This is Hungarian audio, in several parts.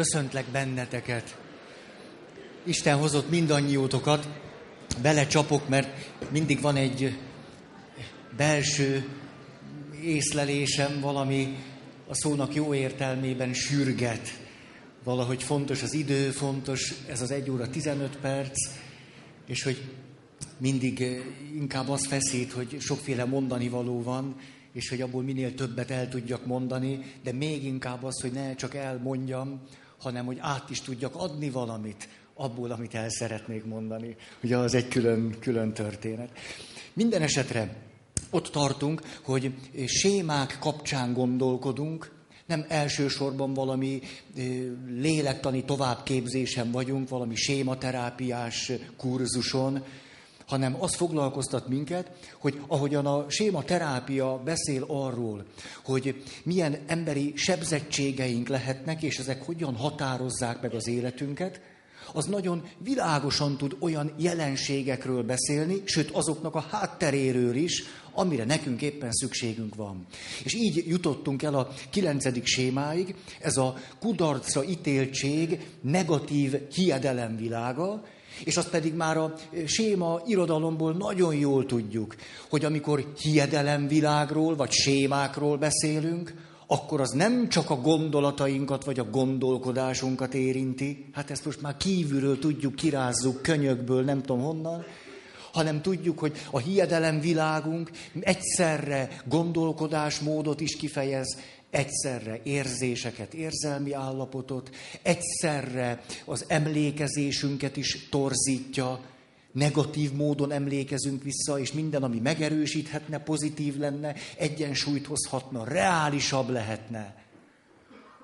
köszöntlek benneteket. Isten hozott mindannyiótokat, belecsapok, mert mindig van egy belső észlelésem, valami a szónak jó értelmében sürget. Valahogy fontos az idő, fontos ez az 1 óra 15 perc, és hogy mindig inkább az feszít, hogy sokféle mondani való van, és hogy abból minél többet el tudjak mondani, de még inkább az, hogy ne csak elmondjam, hanem hogy át is tudjak adni valamit abból, amit el szeretnék mondani. Ugye az egy külön, külön történet. Minden esetre ott tartunk, hogy sémák kapcsán gondolkodunk, nem elsősorban valami lélektani továbbképzésen vagyunk, valami sématerápiás kurzuson, hanem az foglalkoztat minket, hogy ahogyan a séma terápia beszél arról, hogy milyen emberi sebzettségeink lehetnek, és ezek hogyan határozzák meg az életünket, az nagyon világosan tud olyan jelenségekről beszélni, sőt azoknak a hátteréről is, amire nekünk éppen szükségünk van. És így jutottunk el a kilencedik sémáig, ez a kudarcra ítéltség negatív hiedelemvilága, és azt pedig már a séma irodalomból nagyon jól tudjuk, hogy amikor hiedelemvilágról vagy sémákról beszélünk, akkor az nem csak a gondolatainkat vagy a gondolkodásunkat érinti, hát ezt most már kívülről tudjuk, kirázzuk könyökből, nem tudom honnan, hanem tudjuk, hogy a hiedelem világunk egyszerre gondolkodásmódot is kifejez, egyszerre érzéseket, érzelmi állapotot, egyszerre az emlékezésünket is torzítja, negatív módon emlékezünk vissza, és minden, ami megerősíthetne, pozitív lenne, egyensúlyt hozhatna, reálisabb lehetne.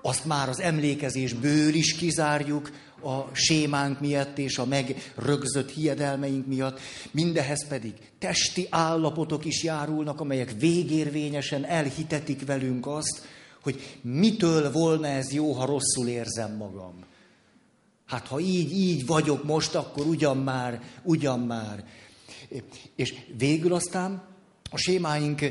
Azt már az emlékezésből is kizárjuk, a sémánk miatt és a megrögzött hiedelmeink miatt, mindehez pedig testi állapotok is járulnak, amelyek végérvényesen elhitetik velünk azt, hogy mitől volna ez jó, ha rosszul érzem magam. Hát ha így, így vagyok most, akkor ugyan már, ugyan már. És végül aztán a sémáink,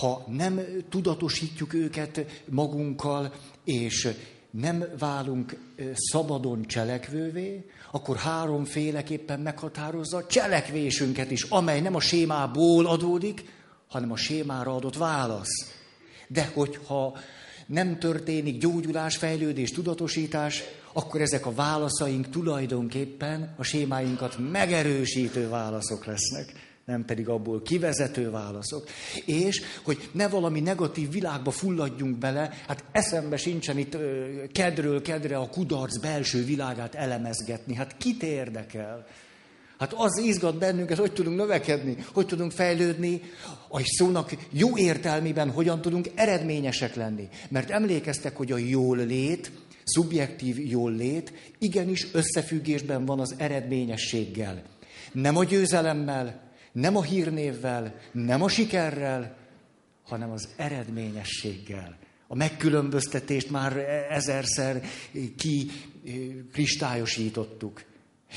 ha nem tudatosítjuk őket magunkkal, és nem válunk szabadon cselekvővé, akkor háromféleképpen meghatározza a cselekvésünket is, amely nem a sémából adódik, hanem a sémára adott válasz. De hogyha nem történik gyógyulás, fejlődés, tudatosítás, akkor ezek a válaszaink tulajdonképpen a sémáinkat megerősítő válaszok lesznek, nem pedig abból kivezető válaszok. És hogy ne valami negatív világba fulladjunk bele, hát eszembe sincsen itt kedről kedre a kudarc belső világát elemezgetni. Hát kit érdekel? Hát az izgat bennünket, hogy tudunk növekedni, hogy tudunk fejlődni, a szónak jó értelmében hogyan tudunk eredményesek lenni. Mert emlékeztek, hogy a jól lét, szubjektív jól lét igenis összefüggésben van az eredményességgel. Nem a győzelemmel, nem a hírnévvel, nem a sikerrel, hanem az eredményességgel. A megkülönböztetést már ezerszer ki kristályosítottuk.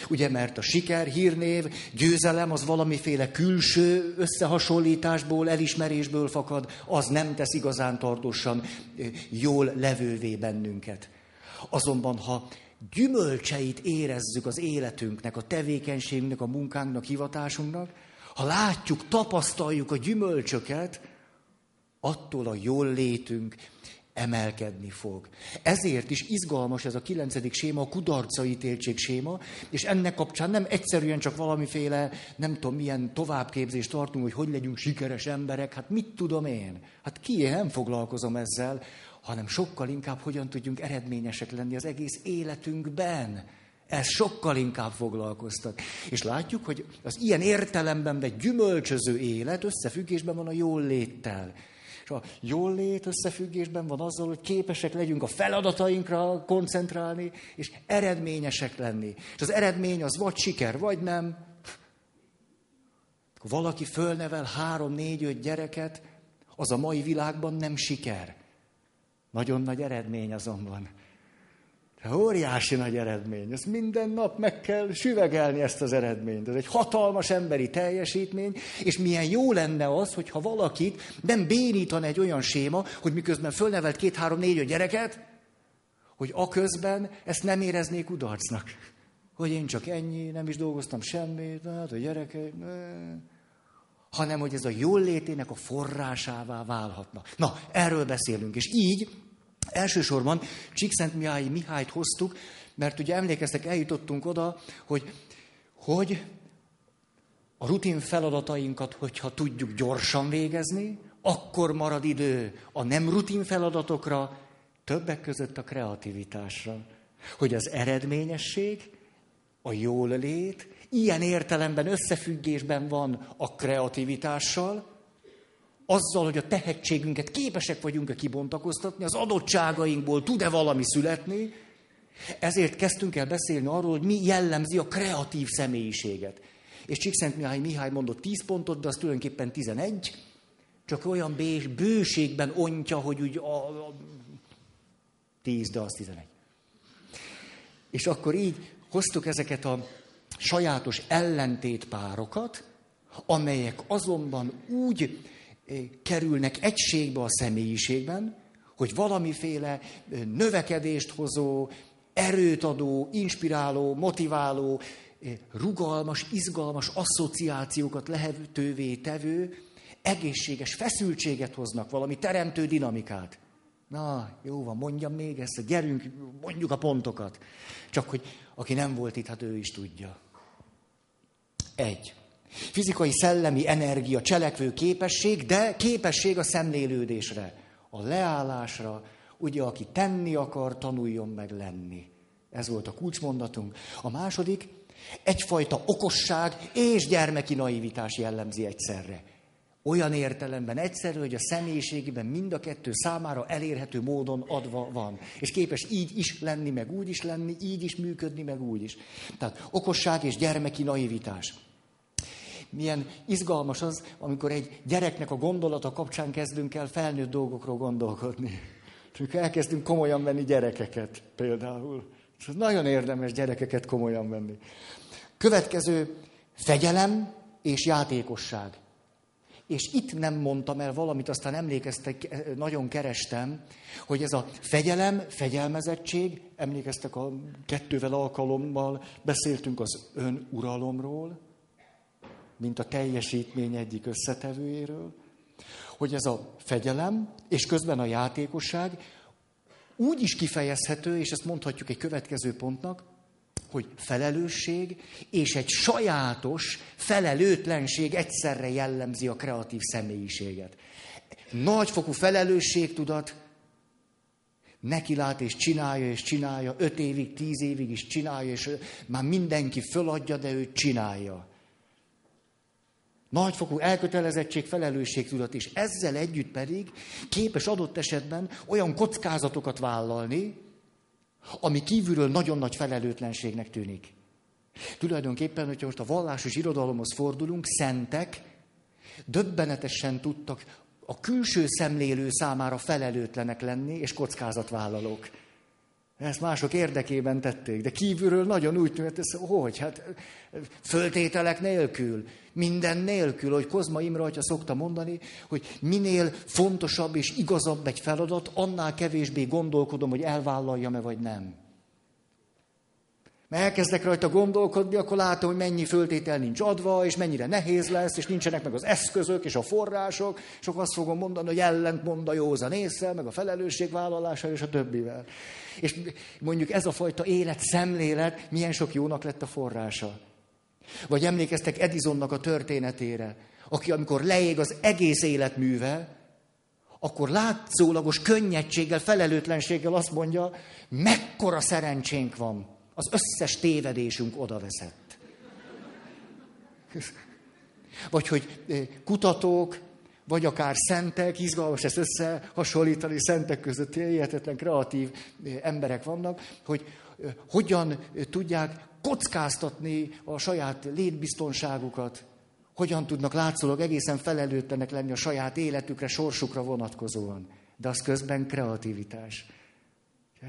Ugye, mert a siker, hírnév, győzelem az valamiféle külső összehasonlításból, elismerésből fakad, az nem tesz igazán tartósan jól levővé bennünket. Azonban, ha gyümölcseit érezzük az életünknek, a tevékenységünknek, a munkánknak, hivatásunknak, ha látjuk, tapasztaljuk a gyümölcsöket, attól a jól létünk emelkedni fog. Ezért is izgalmas ez a kilencedik séma, a kudarca séma, és ennek kapcsán nem egyszerűen csak valamiféle, nem tudom milyen továbbképzést tartunk, hogy hogy legyünk sikeres emberek, hát mit tudom én? Hát ki, én nem foglalkozom ezzel, hanem sokkal inkább hogyan tudjunk eredményesek lenni az egész életünkben. Ez sokkal inkább foglalkoztat. És látjuk, hogy az ilyen értelemben vett gyümölcsöző élet összefüggésben van a jól léttel. És a jól lét összefüggésben van azzal, hogy képesek legyünk a feladatainkra koncentrálni, és eredményesek lenni. És az eredmény az vagy siker, vagy nem. Ha valaki fölnevel három, négy, öt gyereket, az a mai világban nem siker. Nagyon nagy eredmény azonban. Óriási nagy eredmény. Ezt minden nap meg kell süvegelni ezt az eredményt. Ez egy hatalmas emberi teljesítmény, és milyen jó lenne az, hogyha valakit nem bénítan egy olyan séma, hogy miközben fölnevelt két-három-négy gyereket, hogy aközben ezt nem éreznék udarcnak. Hogy én csak ennyi, nem is dolgoztam semmit, hát a gyerekek, ne. hanem hogy ez a jól létének a forrásává válhatna. Na, erről beszélünk. És így elsősorban Csíkszent Mihály Mihályt hoztuk, mert ugye emlékeztek, eljutottunk oda, hogy, hogy a rutin feladatainkat, hogyha tudjuk gyorsan végezni, akkor marad idő a nem rutin feladatokra, többek között a kreativitásra. Hogy az eredményesség, a jól lét, ilyen értelemben összefüggésben van a kreativitással, azzal, hogy a tehetségünket képesek vagyunk-e kibontakoztatni, az adottságainkból tud-e valami születni, ezért kezdtünk el beszélni arról, hogy mi jellemzi a kreatív személyiséget. És Csíkszent Mihály Mihály mondott 10 pontot, de az tulajdonképpen 11, csak olyan bés, bőségben ontja, hogy úgy a, a 10, de az 11. És akkor így hoztuk ezeket a sajátos ellentétpárokat, amelyek azonban úgy kerülnek egységbe a személyiségben, hogy valamiféle növekedést hozó, erőt adó, inspiráló, motiváló, rugalmas, izgalmas asszociációkat lehetővé tevő, egészséges feszültséget hoznak, valami teremtő dinamikát. Na, jó van, mondjam még ezt, gyerünk, mondjuk a pontokat. Csak hogy aki nem volt itt, hát ő is tudja. Egy. Fizikai, szellemi energia, cselekvő képesség, de képesség a szemlélődésre, a leállásra, ugye aki tenni akar, tanuljon meg lenni. Ez volt a kulcsmondatunk. A második, egyfajta okosság és gyermeki naivitás jellemzi egyszerre. Olyan értelemben egyszerű, hogy a személyiségében mind a kettő számára elérhető módon adva van. És képes így is lenni, meg úgy is lenni, így is működni, meg úgy is. Tehát okosság és gyermeki naivitás. Milyen izgalmas az, amikor egy gyereknek a gondolata kapcsán kezdünk el felnőtt dolgokról gondolkodni. Amikor elkezdünk komolyan venni gyerekeket például. És az nagyon érdemes gyerekeket komolyan venni. Következő fegyelem és játékosság. És itt nem mondtam el valamit, aztán emlékeztek, nagyon kerestem, hogy ez a fegyelem, fegyelmezettség, emlékeztek a kettővel alkalommal, beszéltünk az önuralomról, mint a teljesítmény egyik összetevőjéről, hogy ez a fegyelem, és közben a játékosság úgy is kifejezhető, és ezt mondhatjuk egy következő pontnak, hogy felelősség és egy sajátos felelőtlenség egyszerre jellemzi a kreatív személyiséget. Nagyfokú felelősségtudat, neki lát és csinálja, és csinálja, öt évig, tíz évig is csinálja, és már mindenki föladja, de ő csinálja. Nagyfokú elkötelezettség, felelősségtudat, és ezzel együtt pedig képes adott esetben olyan kockázatokat vállalni, ami kívülről nagyon nagy felelőtlenségnek tűnik. Tulajdonképpen, hogyha most a vallásos irodalomhoz fordulunk, szentek döbbenetesen tudtak a külső szemlélő számára felelőtlenek lenni, és kockázatvállalók. Ezt mások érdekében tették, de kívülről nagyon úgy tűnt, ez hogy, hát föltételek nélkül, minden nélkül, hogy Kozma Imre atya szokta mondani, hogy minél fontosabb és igazabb egy feladat, annál kevésbé gondolkodom, hogy elvállaljam-e vagy nem. Mert elkezdek rajta gondolkodni, akkor látom, hogy mennyi föltétel nincs adva, és mennyire nehéz lesz, és nincsenek meg az eszközök és a források, és akkor azt fogom mondani, hogy ellent mond a józan észre, meg a felelősségvállalással és a többivel. És mondjuk ez a fajta élet, szemlélet milyen sok jónak lett a forrása. Vagy emlékeztek Edisonnak a történetére, aki amikor leég az egész életműve, akkor látszólagos könnyedséggel, felelőtlenséggel azt mondja, mekkora szerencsénk van, az összes tévedésünk oda veszett. Vagy hogy eh, kutatók, vagy akár szentek, izgalmas ezt összehasonlítani, szentek között hihetetlen kreatív eh, emberek vannak, hogy eh, hogyan tudják kockáztatni a saját létbiztonságukat, hogyan tudnak látszólag egészen felelőtlenek lenni a saját életükre, sorsukra vonatkozóan. De az közben kreativitás.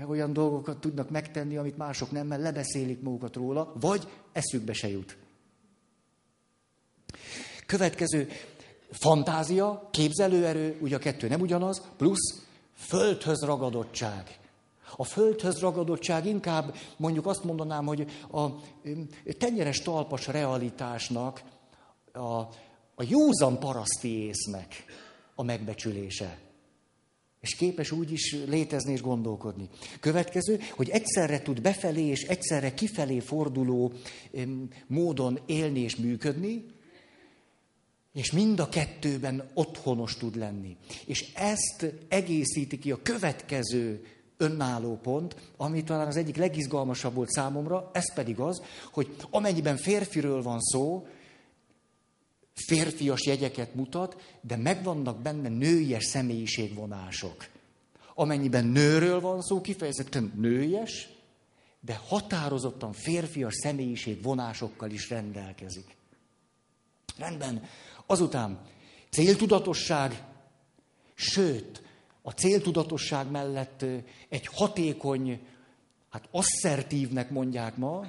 Olyan dolgokat tudnak megtenni, amit mások nem, mert lebeszélik magukat róla, vagy eszükbe se jut. Következő, fantázia, képzelőerő, ugye a kettő nem ugyanaz, plusz földhöz ragadottság. A földhöz ragadottság inkább mondjuk azt mondanám, hogy a tenyeres talpas realitásnak, a, a józan paraszti észnek a megbecsülése. És képes úgy is létezni és gondolkodni. Következő, hogy egyszerre tud befelé és egyszerre kifelé forduló módon élni és működni, és mind a kettőben otthonos tud lenni. És ezt egészíti ki a következő önálló pont, ami talán az egyik legizgalmasabb volt számomra, ez pedig az, hogy amennyiben férfiről van szó, férfias jegyeket mutat, de megvannak benne nőies személyiségvonások. Amennyiben nőről van szó, kifejezetten nőies, de határozottan férfias személyiségvonásokkal is rendelkezik. Rendben. Azután céltudatosság, sőt, a céltudatosság mellett egy hatékony, hát asszertívnek mondják ma,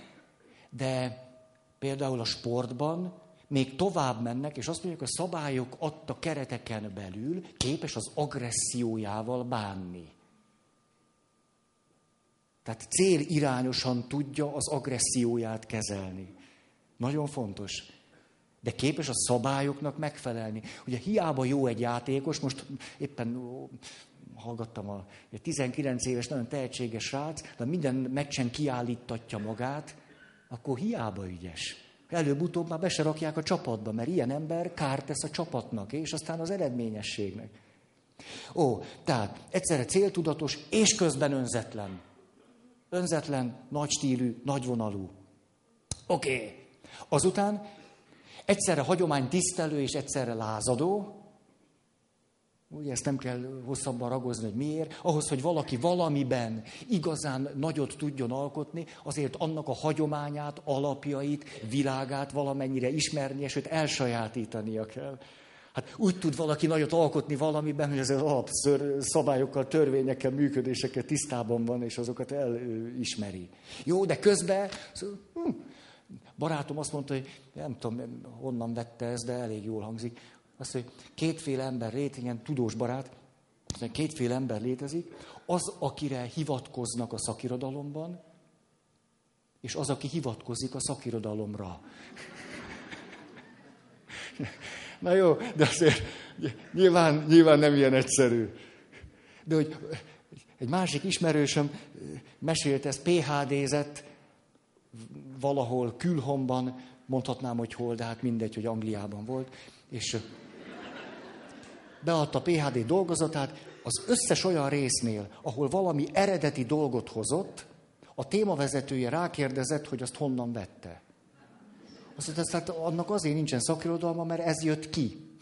de például a sportban még tovább mennek, és azt mondják, hogy a szabályok adta kereteken belül képes az agressziójával bánni. Tehát célirányosan tudja az agresszióját kezelni. Nagyon fontos. De képes a szabályoknak megfelelni. Ugye hiába jó egy játékos, most éppen hallgattam a 19 éves, nagyon tehetséges srác, de minden meccsen kiállítatja magát, akkor hiába ügyes. Előbb-utóbb már be se rakják a csapatba, mert ilyen ember kárt tesz a csapatnak, és aztán az eredményességnek. Ó, tehát egyszerre céltudatos, és közben önzetlen. Önzetlen, nagy stílű, nagyvonalú. Oké. Okay. Azután egyszerre hagyomány tisztelő, és egyszerre lázadó. Ugye ezt nem kell hosszabban ragozni, hogy miért. Ahhoz, hogy valaki valamiben igazán nagyot tudjon alkotni, azért annak a hagyományát, alapjait, világát valamennyire ismerni, és őt elsajátítania kell. Hát úgy tud valaki nagyot alkotni valamiben, hogy az alapször szabályokkal, törvényekkel, működésekkel tisztában van, és azokat elismeri. Jó, de közben hm, barátom azt mondta, hogy nem tudom, honnan vette ez, de elég jól hangzik, azt, hogy kétféle ember rétingen, tudós barát, kétféle ember létezik, az, akire hivatkoznak a szakirodalomban, és az, aki hivatkozik a szakirodalomra. Na jó, de azért nyilván, nyilván nem ilyen egyszerű. De hogy egy másik ismerősöm mesélt ezt, PHD-zett valahol külhomban, mondhatnám, hogy hol, de hát mindegy, hogy Angliában volt, és beadta PHD dolgozatát, az összes olyan résznél, ahol valami eredeti dolgot hozott, a témavezetője rákérdezett, hogy azt honnan vette. Azt mondta, hát annak azért nincsen szakirodalma, mert ez jött ki.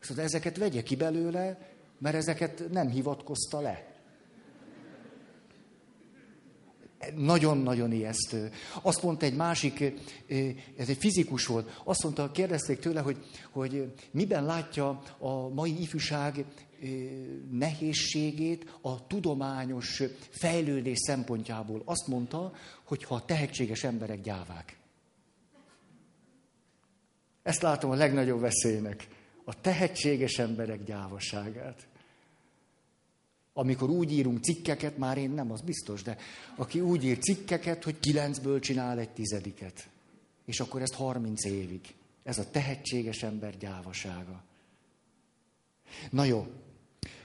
Azt mondta, ezeket vegye ki belőle, mert ezeket nem hivatkozta le. Nagyon-nagyon ijesztő. Azt mondta egy másik, ez egy fizikus volt, azt mondta, kérdezték tőle, hogy, hogy miben látja a mai ifjúság nehézségét a tudományos fejlődés szempontjából. Azt mondta, hogy ha tehetséges emberek gyávák. Ezt látom a legnagyobb veszélynek. A tehetséges emberek gyávaságát. Amikor úgy írunk cikkeket, már én nem, az biztos, de aki úgy ír cikkeket, hogy kilencből csinál egy tizediket. És akkor ezt harminc évig. Ez a tehetséges ember gyávasága. Na jó.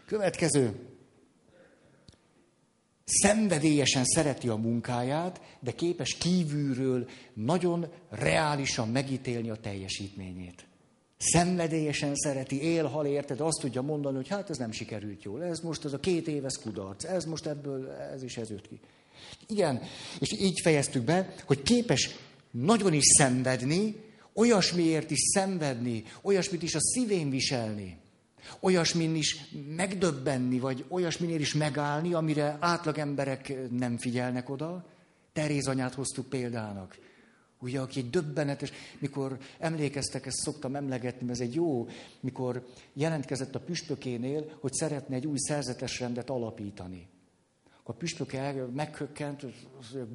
Következő. Szenvedélyesen szereti a munkáját, de képes kívülről nagyon reálisan megítélni a teljesítményét. Szenvedélyesen szereti, él, hal érted, azt tudja mondani, hogy hát ez nem sikerült jól, ez most az a két éves kudarc, ez most ebből, ez is ez jött ki. Igen, és így fejeztük be, hogy képes nagyon is szenvedni, olyasmiért is szenvedni, olyasmit is a szívén viselni, olyasmin is megdöbbenni, vagy olyasminél is megállni, amire átlag emberek nem figyelnek oda. Teréz anyát hoztuk példának. Ugye, aki egy döbbenetes, mikor emlékeztek, ezt szoktam emlegetni, mert ez egy jó, mikor jelentkezett a püspökénél, hogy szeretne egy új szerzetes rendet alapítani. A püspöke meghökkent,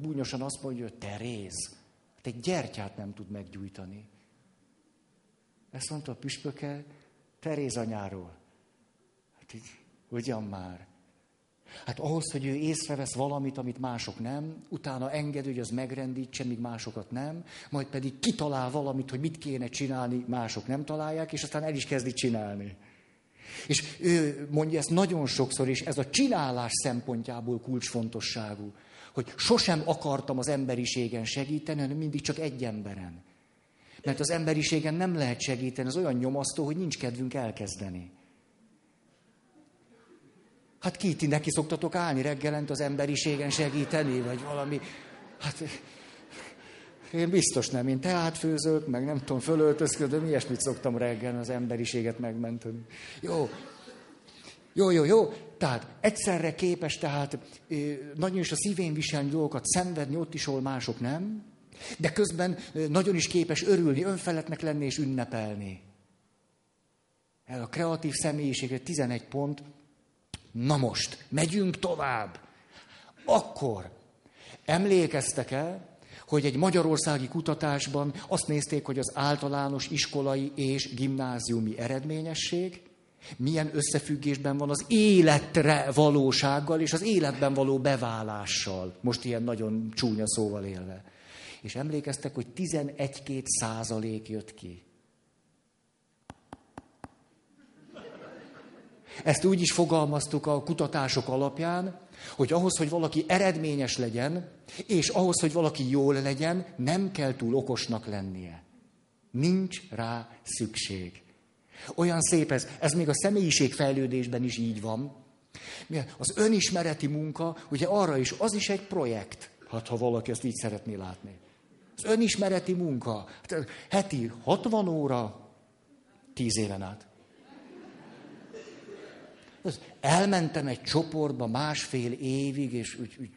búnyosan azt mondja, hogy Teréz, hát egy gyertyát nem tud meggyújtani. Ezt mondta a püspöke Teréz anyáról. Hát így, ugyan már. Hát ahhoz, hogy ő észrevesz valamit, amit mások nem, utána enged, hogy az megrendítse, míg másokat nem, majd pedig kitalál valamit, hogy mit kéne csinálni, mások nem találják, és aztán el is kezdi csinálni. És ő mondja ezt nagyon sokszor, és ez a csinálás szempontjából kulcsfontosságú, hogy sosem akartam az emberiségen segíteni, hanem mindig csak egy emberen. Mert az emberiségen nem lehet segíteni, az olyan nyomasztó, hogy nincs kedvünk elkezdeni. Hát ki, ti neki szoktatok állni reggelent az emberiségen segíteni, vagy valami. Hát én biztos nem, én teát főzök, meg nem tudom, fölöltözködöm, ilyesmit szoktam reggel az emberiséget megmenteni. Jó, jó, jó, jó. Tehát egyszerre képes, tehát nagyon is a szívén viselni dolgokat, szenvedni ott is, ahol mások nem, de közben nagyon is képes örülni, önfeletnek lenni és ünnepelni. Ez a kreatív személyiség, 11 pont. Na most, megyünk tovább. Akkor emlékeztek el, hogy egy magyarországi kutatásban azt nézték, hogy az általános iskolai és gimnáziumi eredményesség milyen összefüggésben van az életre valósággal és az életben való beválással. Most ilyen nagyon csúnya szóval élve. És emlékeztek, hogy 11-2 százalék jött ki. Ezt úgy is fogalmaztuk a kutatások alapján, hogy ahhoz, hogy valaki eredményes legyen, és ahhoz, hogy valaki jól legyen, nem kell túl okosnak lennie. Nincs rá szükség. Olyan szép ez, ez még a személyiségfejlődésben is így van. Az önismereti munka, ugye arra is, az is egy projekt, hát ha valaki ezt így szeretné látni. Az önismereti munka, hát heti 60 óra, 10 éven át. Elmentem egy csoportba másfél évig, és úgy, úgy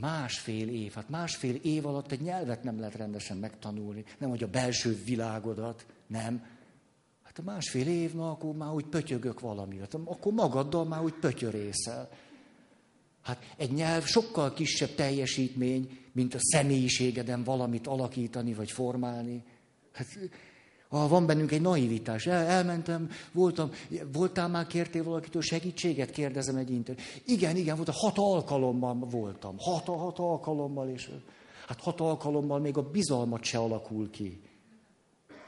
másfél év, hát másfél év alatt egy nyelvet nem lehet rendesen megtanulni, nem hogy a belső világodat, nem. Hát a másfél év, na akkor már úgy pötyögök valamit, hát akkor magaddal már úgy pötyörészel. Hát egy nyelv sokkal kisebb teljesítmény, mint a személyiségeden valamit alakítani vagy formálni. Hát Ah, van bennünk egy naivitás. El, elmentem, voltam, voltál már, kértél valakitől segítséget? Kérdezem egy inter. Igen, igen, volt, hat alkalommal voltam. Hat, hat alkalommal, és hát hat alkalommal még a bizalmat se alakul ki.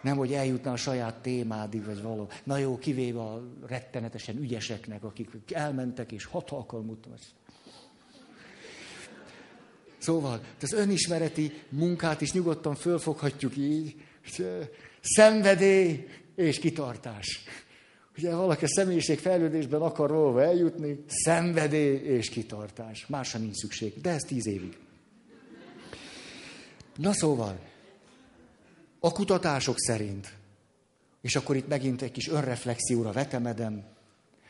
Nem, hogy eljutna a saját témádig, vagy való. Na jó, kivéve a rettenetesen ügyeseknek, akik elmentek, és hat alkalommal. Szóval, az önismereti munkát is nyugodtan fölfoghatjuk így, Szenvedély és kitartás. Ugye valaki a személyiség fejlődésben akar róla eljutni, szenvedély és kitartás. Másra nincs szükség, de ez tíz évig. Na szóval, a kutatások szerint, és akkor itt megint egy kis önreflexióra vetemedem,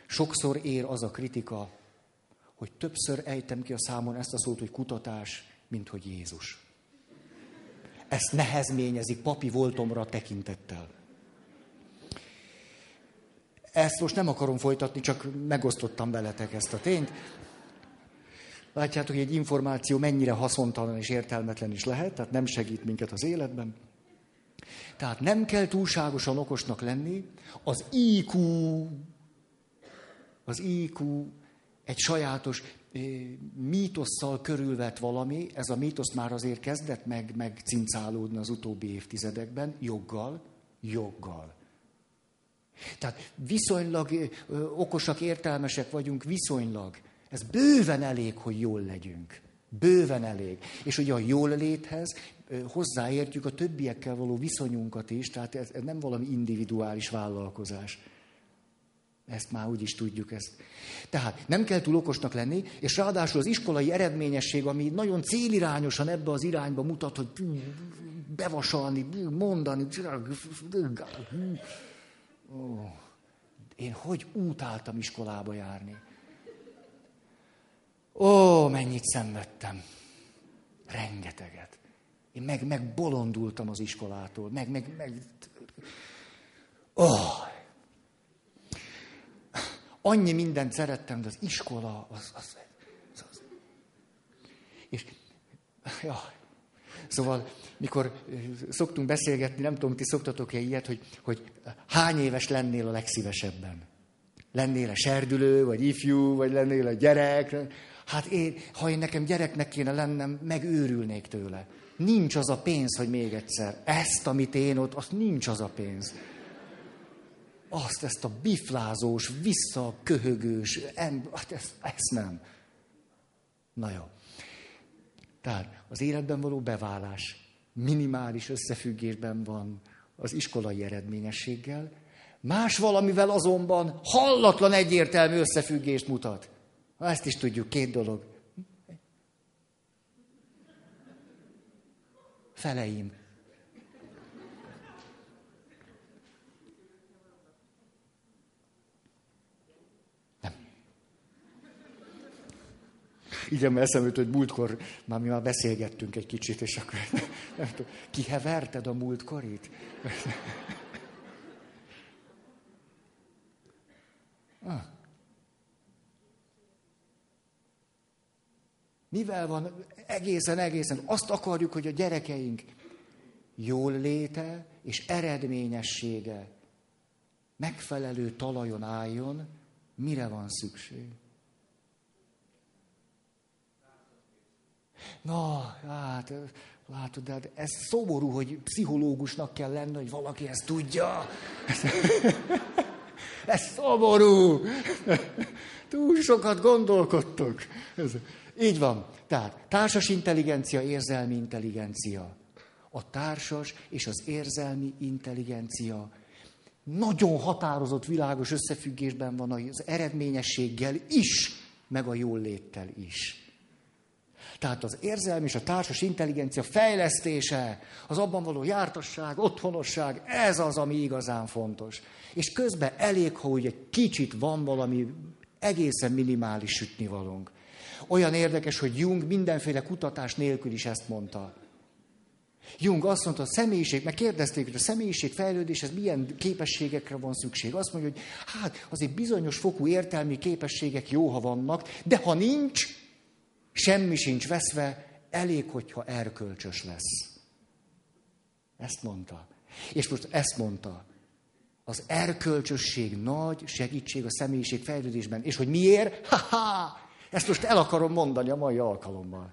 sokszor ér az a kritika, hogy többször ejtem ki a számon ezt a szót, hogy kutatás, mint hogy Jézus ezt nehezményezik papi voltomra tekintettel. Ezt most nem akarom folytatni, csak megosztottam veletek ezt a tényt. Látjátok, hogy egy információ mennyire haszontalan és értelmetlen is lehet, tehát nem segít minket az életben. Tehát nem kell túlságosan okosnak lenni, az IQ, az IQ egy sajátos mítosszal körülvett valami, ez a mítosz már azért kezdett meg, meg cincálódni az utóbbi évtizedekben, joggal, joggal. Tehát viszonylag ö, okosak, értelmesek vagyunk, viszonylag. Ez bőven elég, hogy jól legyünk. Bőven elég. És ugye a jól léthez ö, hozzáértjük a többiekkel való viszonyunkat is, tehát ez, ez nem valami individuális vállalkozás. Ezt már úgy is tudjuk ezt. Tehát nem kell túl okosnak lenni, és ráadásul az iskolai eredményesség, ami nagyon célirányosan ebbe az irányba mutat, hogy bevasalni, mondani. Ó, én hogy utáltam iskolába járni. Ó, mennyit szenvedtem. Rengeteget. Én meg, meg bolondultam az iskolától. Meg, meg, meg... Ó, annyi mindent szerettem, de az iskola, az, az, az, az. És, ja, szóval, mikor szoktunk beszélgetni, nem tudom, ti szoktatok-e ilyet, hogy, hogy hány éves lennél a legszívesebben? lennél a serdülő, vagy ifjú, vagy lennél a gyerek. Hát én, ha én nekem gyereknek kéne lennem, megőrülnék tőle. Nincs az a pénz, hogy még egyszer. Ezt, amit én ott, azt nincs az a pénz. Azt, ezt a biflázós, visszaköhögős, em, hát ezt, ezt nem. Na jó. Tehát az életben való beválás minimális összefüggésben van az iskolai eredményességgel, más valamivel azonban hallatlan egyértelmű összefüggést mutat. Ezt is tudjuk, két dolog. Feleim. Így eszembe jutott, hogy múltkor már mi már beszélgettünk egy kicsit, és akkor nem tudom, kiheverted a múltkorit? Ah. Mivel van egészen, egészen? Azt akarjuk, hogy a gyerekeink jól léte és eredményessége megfelelő talajon álljon, mire van szükség? Na, hát, látod, de hát ez szomorú, hogy pszichológusnak kell lenni, hogy valaki ezt tudja. Ez szomorú. Túl sokat gondolkodtok. Ez, így van. Tehát társas intelligencia, érzelmi intelligencia. A társas és az érzelmi intelligencia nagyon határozott, világos összefüggésben van az eredményességgel is, meg a jól léttel is. Tehát az érzelmi és a társas intelligencia fejlesztése, az abban való jártasság, otthonosság, ez az, ami igazán fontos. És közben elég, ha úgy egy kicsit van valami egészen minimális sütnivalónk. Olyan érdekes, hogy Jung mindenféle kutatás nélkül is ezt mondta. Jung azt mondta, a személyiség, meg kérdezték, hogy a személyiség fejlődéshez milyen képességekre van szükség. Azt mondja, hogy hát azért bizonyos fokú értelmi képességek jó, ha vannak, de ha nincs, semmi sincs veszve, elég, hogyha erkölcsös lesz. Ezt mondta. És most ezt mondta. Az erkölcsösség nagy segítség a személyiség fejlődésben. És hogy miért? Ha-ha! Ezt most el akarom mondani a mai alkalommal.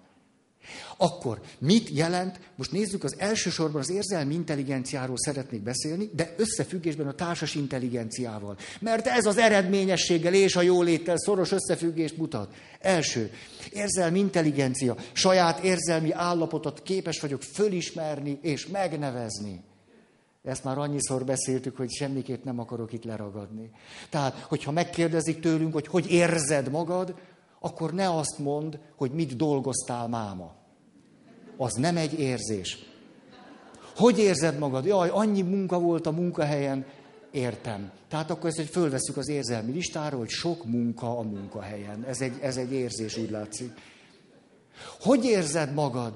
Akkor mit jelent, most nézzük az elsősorban az érzelmi intelligenciáról szeretnék beszélni, de összefüggésben a társas intelligenciával. Mert ez az eredményességgel és a jóléttel szoros összefüggést mutat. Első, érzelmi intelligencia. Saját érzelmi állapotot képes vagyok fölismerni és megnevezni. Ezt már annyiszor beszéltük, hogy semmiképp nem akarok itt leragadni. Tehát, hogyha megkérdezik tőlünk, hogy hogy érzed magad, akkor ne azt mond, hogy mit dolgoztál máma. Az nem egy érzés. Hogy érzed magad? Jaj, annyi munka volt a munkahelyen, értem. Tehát akkor ezt, hogy fölveszük az érzelmi listáról, hogy sok munka a munkahelyen. Ez egy, ez egy érzés, úgy látszik. Hogy érzed magad?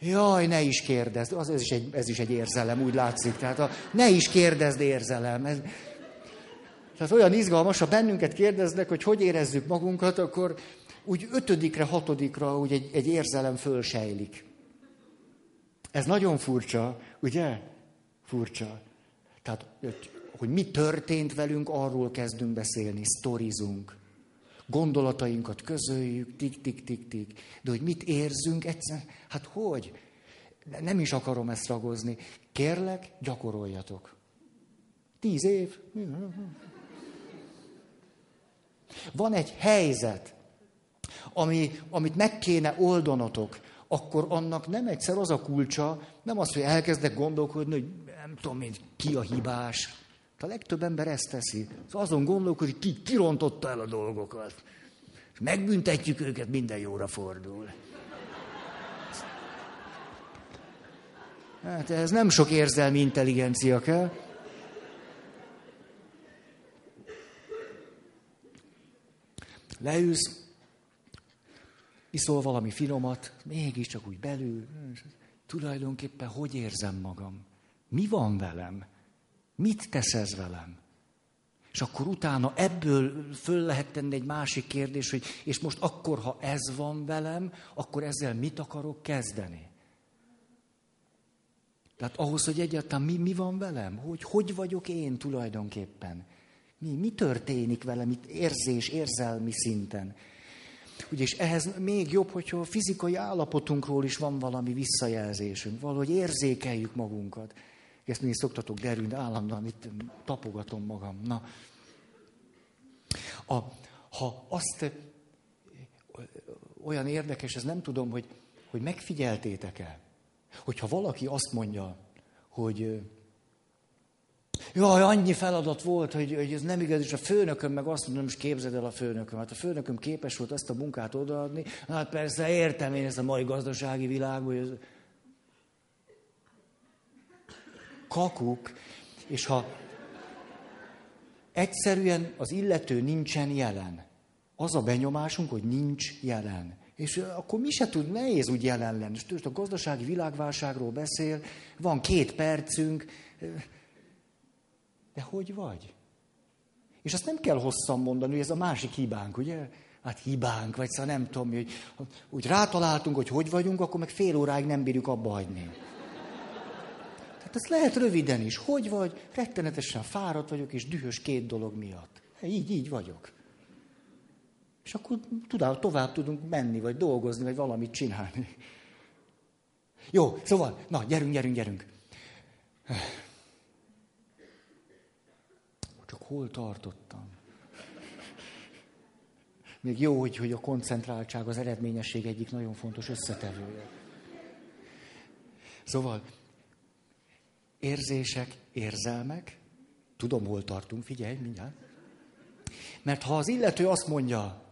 Jaj, ne is kérdezd. Az, ez, is egy, ez is egy érzelem, úgy látszik. Tehát a, ne is kérdezd érzelem. Ez, tehát olyan izgalmas, ha bennünket kérdeznek, hogy hogy érezzük magunkat, akkor úgy ötödikre, hatodikra úgy egy, egy érzelem fölsejlik. Ez nagyon furcsa, ugye? Furcsa. Tehát, hogy mi történt velünk, arról kezdünk beszélni, sztorizunk. Gondolatainkat közöljük, tik-tik-tik-tik. De hogy mit érzünk egyszer, hát hogy? Nem is akarom ezt ragozni. Kérlek, gyakoroljatok. Tíz év. Van egy helyzet, ami, amit meg kéne oldanotok, akkor annak nem egyszer az a kulcsa, nem az, hogy elkezdek gondolkodni, hogy nem tudom én, ki a hibás. A legtöbb ember ezt teszi. Szóval azon gondolkodik, ki kirontotta el a dolgokat. És megbüntetjük őket, minden jóra fordul. Hát ez nem sok érzelmi intelligencia kell. Leülsz, iszol valami finomat, mégiscsak úgy belül, tulajdonképpen hogy érzem magam? Mi van velem? Mit tesz ez velem? És akkor utána ebből föl lehet tenni egy másik kérdés, hogy és most akkor, ha ez van velem, akkor ezzel mit akarok kezdeni? Tehát ahhoz, hogy egyáltalán mi, mi van velem, hogy hogy vagyok én tulajdonképpen, Mi, mi történik vele, mit érzés, érzelmi szinten. Ugye, és ehhez még jobb, hogyha a fizikai állapotunkról is van valami visszajelzésünk, valahogy érzékeljük magunkat. Ezt mindig szoktatok derülni, állandóan itt tapogatom magam. Na, a, ha azt olyan érdekes, ez nem tudom, hogy, hogy megfigyeltétek-e, hogyha valaki azt mondja, hogy Jaj, annyi feladat volt, hogy, hogy ez nem igaz, és a főnököm meg azt mondom, most képzeld el a főnököm. Hát a főnököm képes volt ezt a munkát odaadni. Hát persze értem én ezt a mai gazdasági világban, ez... Kakuk, és ha egyszerűen az illető nincsen jelen, az a benyomásunk, hogy nincs jelen. És akkor mi se tud, nehéz úgy jelen lenni. És a gazdasági világválságról beszél, van két percünk, de hogy vagy? És azt nem kell hosszan mondani, hogy ez a másik hibánk, ugye? Hát hibánk, vagy szóval nem tudom, hogy úgy rátaláltunk, hogy hogy vagyunk, akkor meg fél óráig nem bírjuk abba hagyni. Tehát ezt lehet röviden is. Hogy vagy? Rettenetesen fáradt vagyok, és dühös két dolog miatt. Így, így vagyok. És akkor tudál, tovább tudunk menni, vagy dolgozni, vagy valamit csinálni. Jó, szóval, na, gyerünk, gyerünk, gyerünk. Csak hol tartottam? Még jó, hogy, hogy a koncentráltság az eredményesség egyik nagyon fontos összetevője. Szóval, érzések, érzelmek, tudom, hol tartunk, figyelj, mindjárt. Mert ha az illető azt mondja,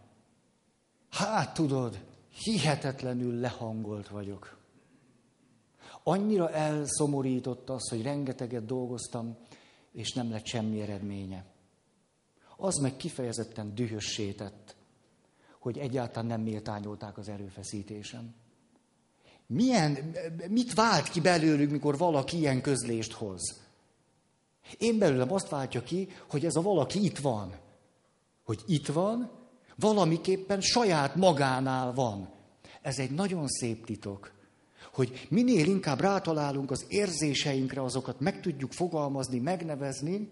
hát tudod, hihetetlenül lehangolt vagyok. Annyira elszomorított az, hogy rengeteget dolgoztam, és nem lett semmi eredménye. Az meg kifejezetten dühössé tett, hogy egyáltalán nem méltányolták az erőfeszítésem. Milyen, mit vált ki belőlük, mikor valaki ilyen közlést hoz? Én belőlem azt váltja ki, hogy ez a valaki itt van. Hogy itt van, valamiképpen saját magánál van. Ez egy nagyon szép titok hogy minél inkább rátalálunk az érzéseinkre, azokat meg tudjuk fogalmazni, megnevezni,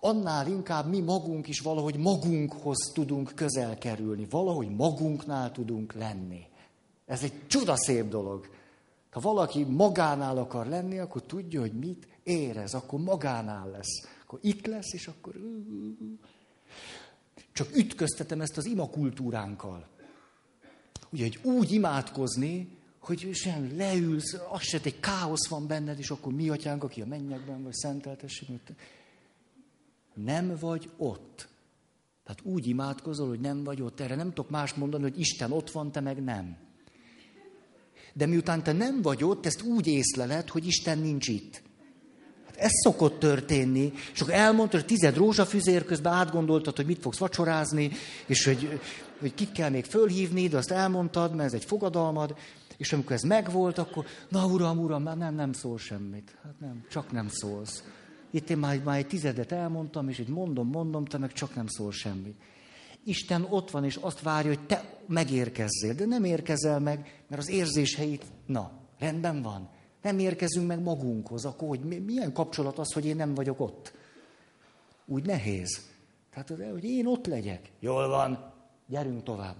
annál inkább mi magunk is valahogy magunkhoz tudunk közel kerülni, valahogy magunknál tudunk lenni. Ez egy csodaszép dolog. Ha valaki magánál akar lenni, akkor tudja, hogy mit érez, akkor magánál lesz. Akkor itt lesz, és akkor... Csak ütköztetem ezt az imakultúránkkal. Ugye, hogy úgy imádkozni, hogy sem leülsz, az se egy káosz van benned, és akkor mi atyánk, aki a mennyekben vagy, szenteltessük. Nem vagy ott. Tehát úgy imádkozol, hogy nem vagy ott. Erre nem tudok más mondani, hogy Isten ott van, te meg nem. De miután te nem vagy ott, ezt úgy észleled, hogy Isten nincs itt. Hát ez szokott történni, és akkor elmondtad, hogy tized rózsafüzér közben átgondoltad, hogy mit fogsz vacsorázni, és hogy, hogy kit kell még fölhívni, de azt elmondtad, mert ez egy fogadalmad, és amikor ez megvolt, akkor, na uram, uram, már nem, nem szól semmit. Hát nem, csak nem szólsz. Itt én már, már egy tizedet elmondtam, és itt mondom, mondom, te meg csak nem szól semmit. Isten ott van, és azt várja, hogy te megérkezzél, de nem érkezel meg, mert az érzéseit, na, rendben van. Nem érkezünk meg magunkhoz, akkor hogy milyen kapcsolat az, hogy én nem vagyok ott? Úgy nehéz. Tehát, hogy én ott legyek. Jól van, gyerünk tovább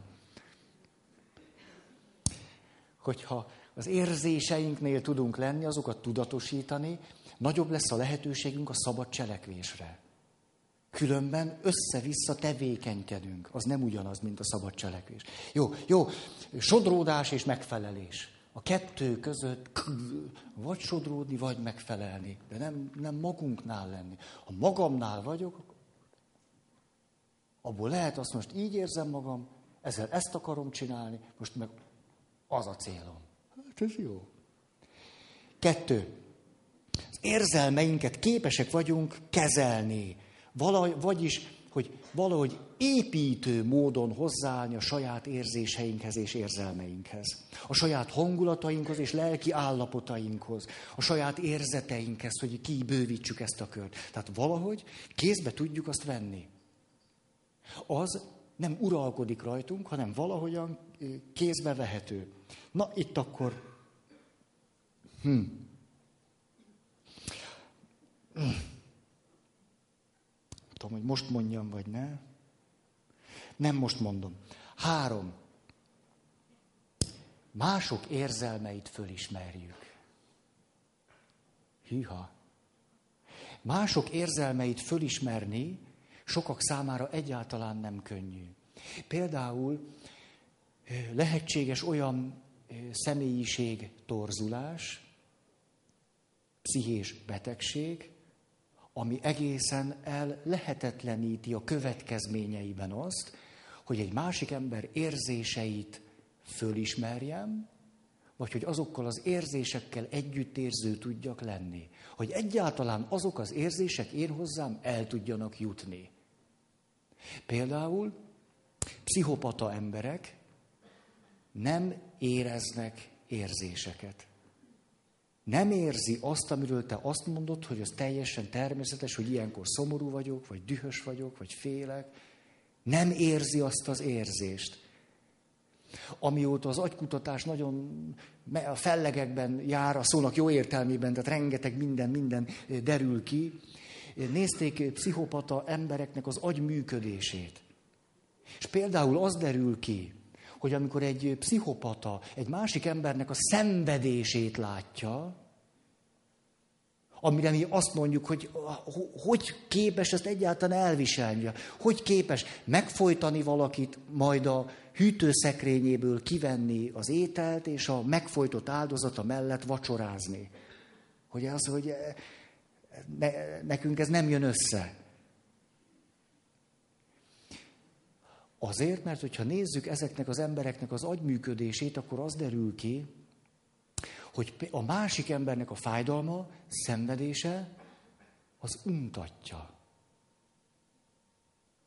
hogyha az érzéseinknél tudunk lenni, azokat tudatosítani, nagyobb lesz a lehetőségünk a szabad cselekvésre. Különben össze-vissza tevékenykedünk. Az nem ugyanaz, mint a szabad cselekvés. Jó, jó, sodródás és megfelelés. A kettő között vagy sodródni, vagy megfelelni. De nem, nem magunknál lenni. Ha magamnál vagyok, abból lehet azt most így érzem magam, ezzel ezt akarom csinálni, most meg az a célom. Hát ez jó. Kettő. Az érzelmeinket képesek vagyunk kezelni. Valahogy, vagyis, hogy valahogy építő módon hozzáállni a saját érzéseinkhez és érzelmeinkhez. A saját hangulatainkhoz és lelki állapotainkhoz. A saját érzeteinkhez, hogy kibővítsük ezt a kört. Tehát valahogy kézbe tudjuk azt venni. Az nem uralkodik rajtunk, hanem valahogyan kézbe vehető. Na, itt akkor... Hm. tudom, hogy most mondjam, vagy ne. Nem most mondom. Három. Mások érzelmeit fölismerjük. Hűha. Mások érzelmeit fölismerni sokak számára egyáltalán nem könnyű. Például lehetséges olyan személyiség torzulás, pszichés betegség, ami egészen el lehetetleníti a következményeiben azt, hogy egy másik ember érzéseit fölismerjem, vagy hogy azokkal az érzésekkel együttérző tudjak lenni. Hogy egyáltalán azok az érzések én hozzám el tudjanak jutni. Például pszichopata emberek nem éreznek érzéseket. Nem érzi azt, amiről te azt mondod, hogy az teljesen természetes, hogy ilyenkor szomorú vagyok, vagy dühös vagyok, vagy félek. Nem érzi azt az érzést. Amióta az agykutatás nagyon a fellegekben jár, a szónak jó értelmében, tehát rengeteg minden, minden derül ki, nézték pszichopata embereknek az agy működését. És például az derül ki, hogy amikor egy pszichopata egy másik embernek a szenvedését látja, amire mi azt mondjuk, hogy hogy képes ezt egyáltalán elviselni, hogy képes megfojtani valakit, majd a hűtőszekrényéből kivenni az ételt, és a megfojtott áldozata mellett vacsorázni. Hogy az, hogy ne, nekünk ez nem jön össze. Azért, mert hogyha nézzük ezeknek az embereknek az agyműködését, akkor az derül ki, hogy a másik embernek a fájdalma, szenvedése, az untatja.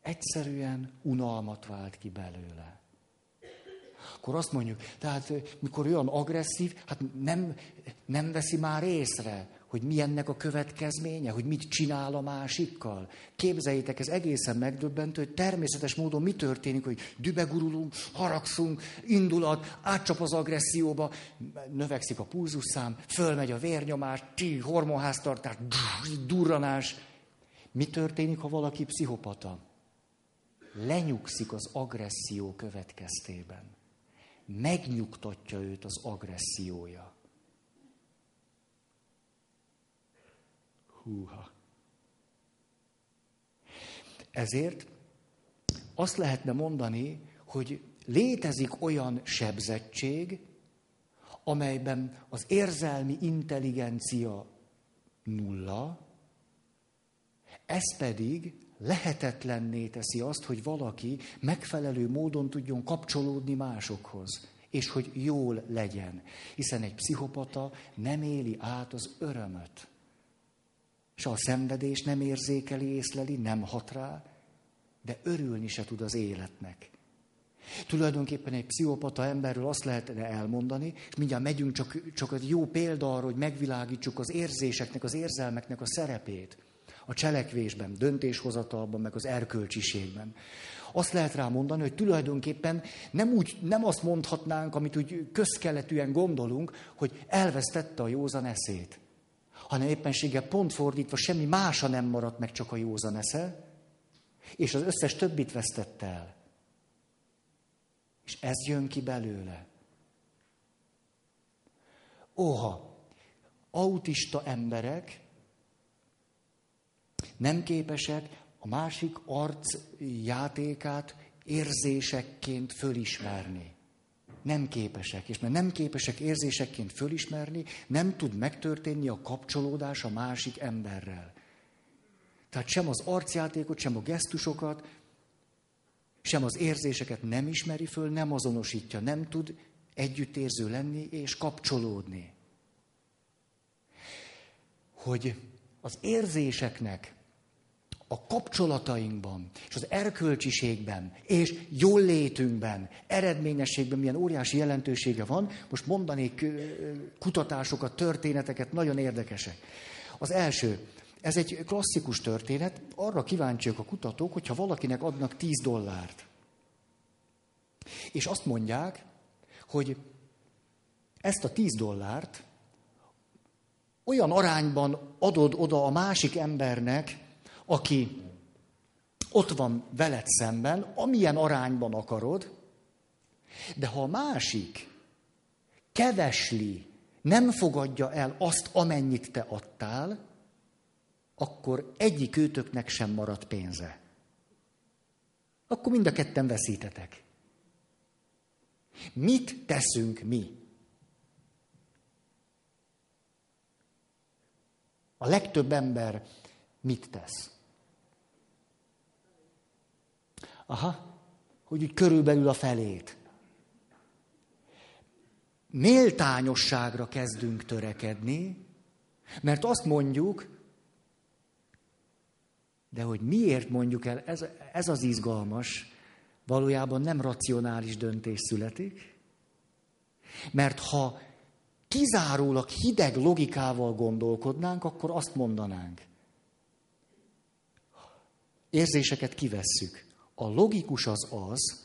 Egyszerűen unalmat vált ki belőle. Akkor azt mondjuk, tehát mikor olyan agresszív, hát nem, nem veszi már észre, hogy mi ennek a következménye, hogy mit csinál a másikkal. Képzeljétek, ez egészen megdöbbentő, hogy természetes módon mi történik, hogy dübegurulunk, haragszunk, indulat, átcsap az agresszióba, növekszik a pulzusszám, fölmegy a vérnyomás, ti, hormonháztartás, durranás. Mi történik, ha valaki pszichopata? Lenyugszik az agresszió következtében. Megnyugtatja őt az agressziója. Húha. Ezért azt lehetne mondani, hogy létezik olyan sebzettség, amelyben az érzelmi intelligencia nulla, ez pedig lehetetlenné teszi azt, hogy valaki megfelelő módon tudjon kapcsolódni másokhoz, és hogy jól legyen. Hiszen egy pszichopata nem éli át az örömöt. És a szenvedés nem érzékeli, észleli, nem hat rá, de örülni se tud az életnek. Tulajdonképpen egy pszichopata emberről azt lehetne elmondani, és mindjárt megyünk csak, csak egy jó példa arra, hogy megvilágítsuk az érzéseknek, az érzelmeknek a szerepét. A cselekvésben, döntéshozatalban, meg az erkölcsiségben. Azt lehet rá mondani, hogy tulajdonképpen nem, úgy, nem azt mondhatnánk, amit úgy közkeletűen gondolunk, hogy elvesztette a józan eszét hanem éppenséggel pont fordítva semmi mása nem maradt meg, csak a józan esze, és az összes többit vesztette el. És ez jön ki belőle. Óha, autista emberek nem képesek a másik arc játékát érzésekként fölismerni nem képesek. És mert nem képesek érzésekként fölismerni, nem tud megtörténni a kapcsolódás a másik emberrel. Tehát sem az arcjátékot, sem a gesztusokat, sem az érzéseket nem ismeri föl, nem azonosítja, nem tud együttérző lenni és kapcsolódni. Hogy az érzéseknek a kapcsolatainkban, és az erkölcsiségben, és jól létünkben, eredményességben milyen óriási jelentősége van. Most mondanék kutatásokat, történeteket, nagyon érdekesek. Az első, ez egy klasszikus történet, arra kíváncsiak a kutatók, hogyha valakinek adnak 10 dollárt. És azt mondják, hogy ezt a 10 dollárt olyan arányban adod oda a másik embernek, aki ott van veled szemben, amilyen arányban akarod, de ha a másik kevesli, nem fogadja el azt, amennyit te adtál, akkor egyik őtöknek sem marad pénze. Akkor mind a ketten veszítetek. Mit teszünk mi? A legtöbb ember mit tesz? Aha, hogy úgy körülbelül a felét. Méltányosságra kezdünk törekedni, mert azt mondjuk, de hogy miért mondjuk el, ez, ez az izgalmas, valójában nem racionális döntés születik, mert ha kizárólag hideg logikával gondolkodnánk, akkor azt mondanánk. Érzéseket kivesszük. A logikus az az,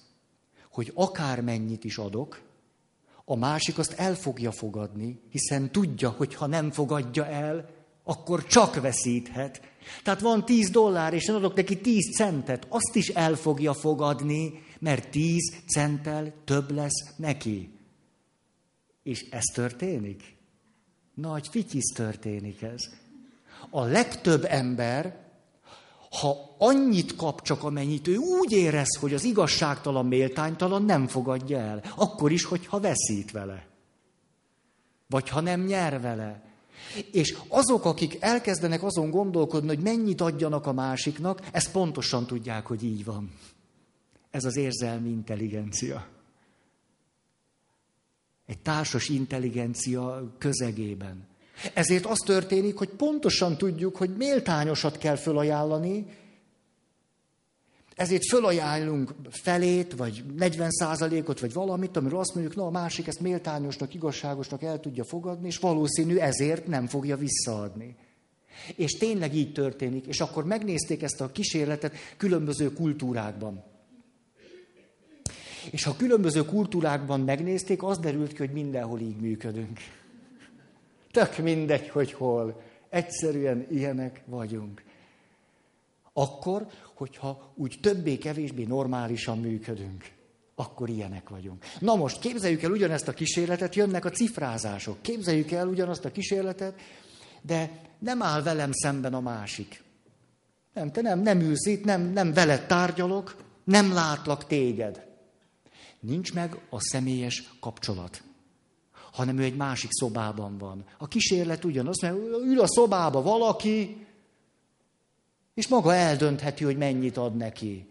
hogy akármennyit is adok, a másik azt el fogja fogadni, hiszen tudja, hogy ha nem fogadja el, akkor csak veszíthet. Tehát van 10 dollár, és én adok neki 10 centet, azt is el fogja fogadni, mert 10 centtel több lesz neki. És ez történik? Nagy fityisz történik ez. A legtöbb ember, ha annyit kap csak, amennyit ő úgy érez, hogy az igazságtalan, méltánytalan, nem fogadja el. Akkor is, hogyha veszít vele. Vagy ha nem nyer vele. És azok, akik elkezdenek azon gondolkodni, hogy mennyit adjanak a másiknak, ezt pontosan tudják, hogy így van. Ez az érzelmi intelligencia. Egy társas intelligencia közegében. Ezért az történik, hogy pontosan tudjuk, hogy méltányosat kell fölajánlani, ezért fölajánlunk felét, vagy 40 százalékot, vagy valamit, amiről azt mondjuk, na a másik ezt méltányosnak, igazságosnak el tudja fogadni, és valószínű ezért nem fogja visszaadni. És tényleg így történik. És akkor megnézték ezt a kísérletet különböző kultúrákban. És ha különböző kultúrákban megnézték, az derült ki, hogy mindenhol így működünk. Tök mindegy, hogy hol. Egyszerűen ilyenek vagyunk. Akkor, hogyha úgy többé-kevésbé normálisan működünk, akkor ilyenek vagyunk. Na most képzeljük el ugyanezt a kísérletet, jönnek a cifrázások. Képzeljük el ugyanazt a kísérletet, de nem áll velem szemben a másik. Nem, te nem, nem ülsz itt, nem, nem veled tárgyalok, nem látlak téged. Nincs meg a személyes kapcsolat hanem ő egy másik szobában van. A kísérlet ugyanaz, mert ül a szobába valaki, és maga eldöntheti, hogy mennyit ad neki.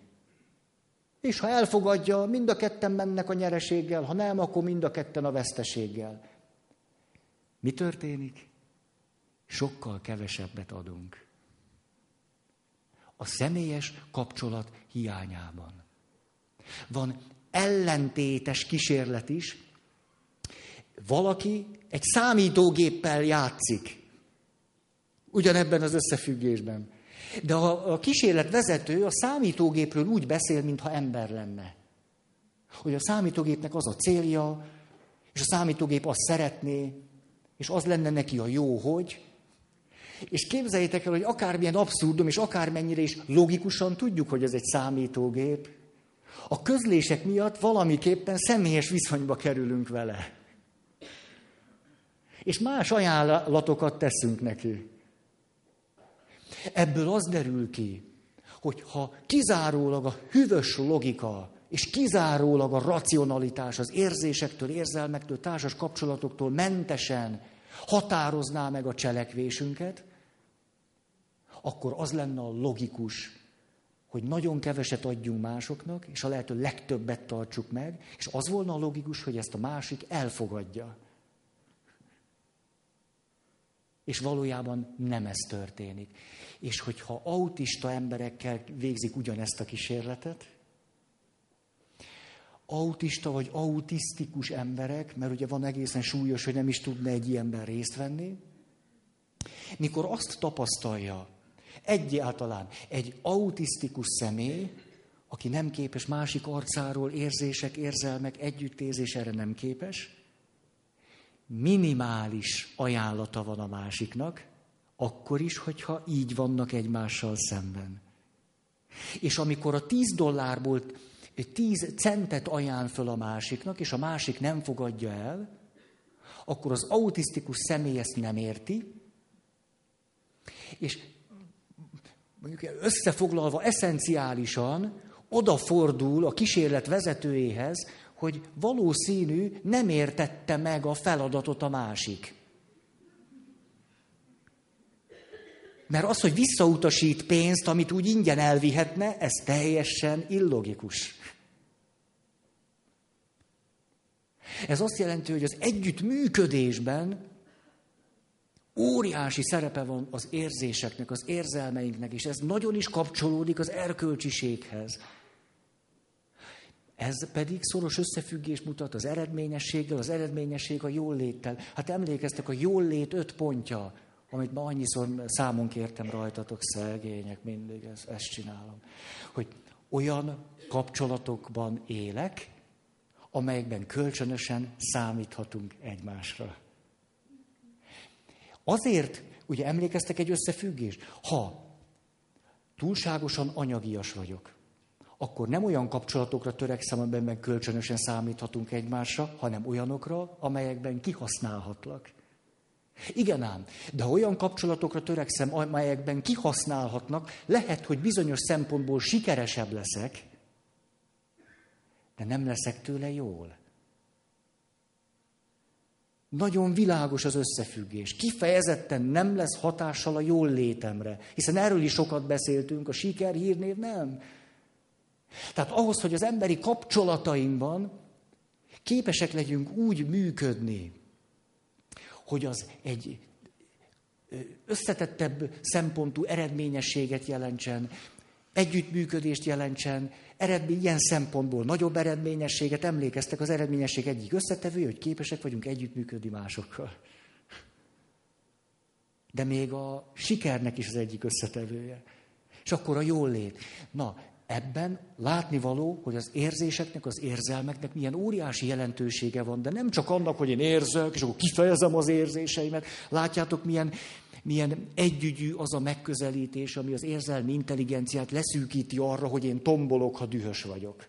És ha elfogadja, mind a ketten mennek a nyereséggel, ha nem, akkor mind a ketten a veszteséggel. Mi történik? Sokkal kevesebbet adunk. A személyes kapcsolat hiányában. Van ellentétes kísérlet is. Valaki egy számítógéppel játszik. Ugyanebben az összefüggésben. De a, a kísérlet vezető a számítógépről úgy beszél, mintha ember lenne. Hogy a számítógépnek az a célja, és a számítógép azt szeretné, és az lenne neki a jó, hogy. És képzeljétek el, hogy akármilyen abszurdum, és akármennyire is logikusan tudjuk, hogy ez egy számítógép, a közlések miatt valamiképpen személyes viszonyba kerülünk vele. És más ajánlatokat teszünk neki. Ebből az derül ki, hogy ha kizárólag a hűvös logika, és kizárólag a racionalitás az érzésektől, érzelmektől, társas kapcsolatoktól mentesen határozná meg a cselekvésünket, akkor az lenne a logikus, hogy nagyon keveset adjunk másoknak, és a lehető legtöbbet tartsuk meg, és az volna a logikus, hogy ezt a másik elfogadja. És valójában nem ez történik. És hogyha autista emberekkel végzik ugyanezt a kísérletet, autista vagy autisztikus emberek, mert ugye van egészen súlyos, hogy nem is tudna egy ilyenben részt venni, mikor azt tapasztalja egyáltalán egy autisztikus személy, aki nem képes másik arcáról érzések, érzelmek, együttérzés erre nem képes, minimális ajánlata van a másiknak, akkor is, hogyha így vannak egymással szemben. És amikor a 10 dollárból 10 centet ajánl föl a másiknak, és a másik nem fogadja el, akkor az autisztikus személy ezt nem érti, és mondjuk összefoglalva eszenciálisan odafordul a kísérlet vezetőjéhez, hogy valószínű nem értette meg a feladatot a másik. Mert az, hogy visszautasít pénzt, amit úgy ingyen elvihetne, ez teljesen illogikus. Ez azt jelenti, hogy az együttműködésben óriási szerepe van az érzéseknek, az érzelmeinknek, és ez nagyon is kapcsolódik az erkölcsiséghez. Ez pedig szoros összefüggés mutat az eredményességgel, az eredményesség a jól léttel. Hát emlékeztek, a jól lét öt pontja, amit ma annyiszor számon kértem rajtatok, szegények, mindig ezt, ezt csinálom. Hogy olyan kapcsolatokban élek, amelyekben kölcsönösen számíthatunk egymásra. Azért, ugye emlékeztek egy összefüggés? Ha túlságosan anyagias vagyok, akkor nem olyan kapcsolatokra törekszem, amelyekben kölcsönösen számíthatunk egymásra, hanem olyanokra, amelyekben kihasználhatlak. Igen ám, de olyan kapcsolatokra törekszem, amelyekben kihasználhatnak, lehet, hogy bizonyos szempontból sikeresebb leszek, de nem leszek tőle jól. Nagyon világos az összefüggés. Kifejezetten nem lesz hatással a jól létemre. Hiszen erről is sokat beszéltünk, a siker hírnév nem. Tehát ahhoz, hogy az emberi kapcsolatainkban képesek legyünk úgy működni, hogy az egy összetettebb szempontú eredményességet jelentsen, együttműködést jelentsen, eredmény, ilyen szempontból nagyobb eredményességet, emlékeztek, az eredményesség egyik összetevő, hogy képesek vagyunk együttműködni másokkal. De még a sikernek is az egyik összetevője. És akkor a jól lét. Na, ebben látnivaló, hogy az érzéseknek, az érzelmeknek milyen óriási jelentősége van, de nem csak annak, hogy én érzek, és akkor kifejezem az érzéseimet. Látjátok, milyen, milyen együgyű az a megközelítés, ami az érzelmi intelligenciát leszűkíti arra, hogy én tombolok, ha dühös vagyok.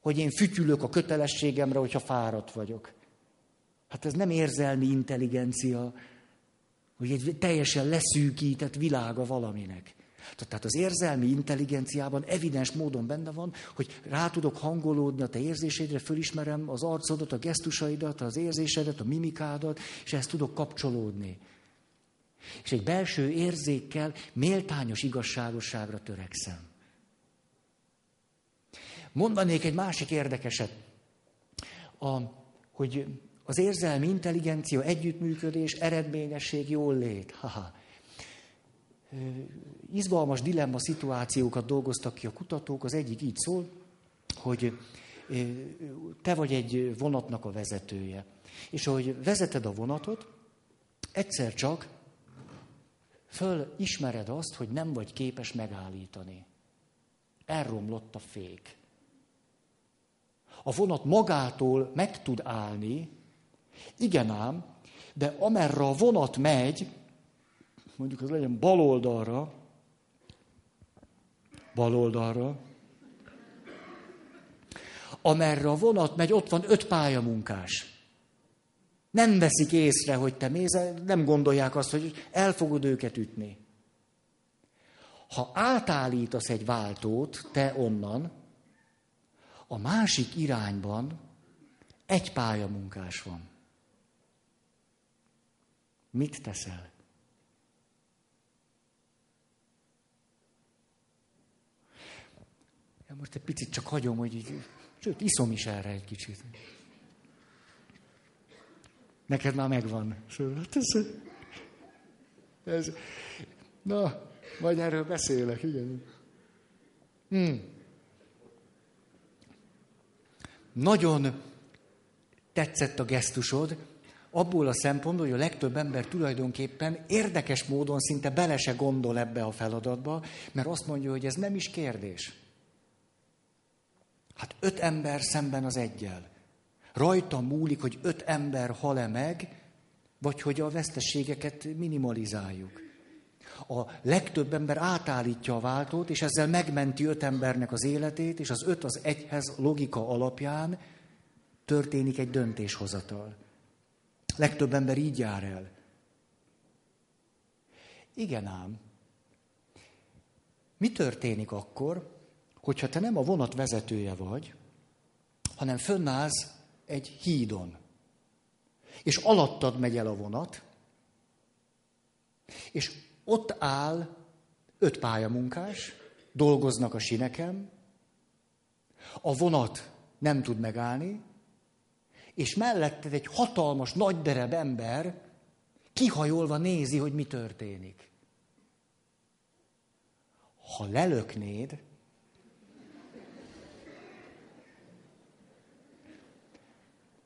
Hogy én fütyülök a kötelességemre, hogyha fáradt vagyok. Hát ez nem érzelmi intelligencia, hogy egy teljesen leszűkített világa valaminek. Tehát az érzelmi intelligenciában evidens módon benne van, hogy rá tudok hangolódni a te érzéseidre, fölismerem az arcodat, a gesztusaidat, az érzésedet, a mimikádat, és ezt tudok kapcsolódni. És egy belső érzékkel méltányos igazságosságra törekszem. Mondanék egy másik érdekeset, a, hogy az érzelmi intelligencia, együttműködés, eredményesség, jól lét. Haha. Izgalmas dilemma szituációkat dolgoztak ki a kutatók. Az egyik így szól, hogy te vagy egy vonatnak a vezetője. És ahogy vezeted a vonatot, egyszer csak fölismered azt, hogy nem vagy képes megállítani. Elromlott a fék. A vonat magától meg tud állni, igen ám, de amerre a vonat megy, mondjuk az legyen bal oldalra, bal oldalra, amerre a vonat megy, ott van öt pályamunkás. Nem veszik észre, hogy te mész, nem gondolják azt, hogy el fogod őket ütni. Ha átállítasz egy váltót, te onnan, a másik irányban egy pályamunkás van. Mit teszel? Ja, most egy picit csak hagyom, hogy így, sőt, iszom is erre egy kicsit. Neked már megvan. Hát ez, ez, na, majd erről beszélek, igen. Hmm. Nagyon tetszett a gesztusod, abból a szempontból, hogy a legtöbb ember tulajdonképpen érdekes módon szinte bele se gondol ebbe a feladatba, mert azt mondja, hogy ez nem is kérdés. Hát öt ember szemben az egyel. Rajta múlik, hogy öt ember hal-e meg, vagy hogy a veszteségeket minimalizáljuk. A legtöbb ember átállítja a váltót, és ezzel megmenti öt embernek az életét, és az öt az egyhez logika alapján történik egy döntéshozatal. Legtöbb ember így jár el. Igen ám. Mi történik akkor, hogyha te nem a vonat vezetője vagy, hanem fönnállsz egy hídon, és alattad megy el a vonat, és ott áll öt pályamunkás, dolgoznak a sineken, a vonat nem tud megállni, és melletted egy hatalmas, nagyderebb ember kihajolva nézi, hogy mi történik. Ha lelöknéd,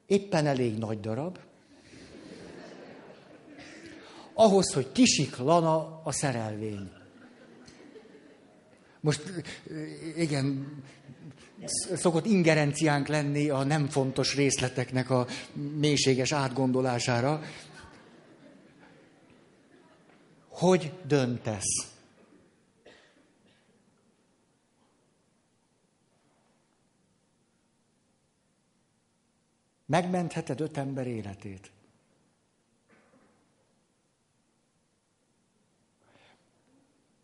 éppen elég nagy darab, ahhoz, hogy kisiklana a szerelvény. Most igen, szokott ingerenciánk lenni a nem fontos részleteknek a mélységes átgondolására. Hogy döntesz? Megmentheted öt ember életét.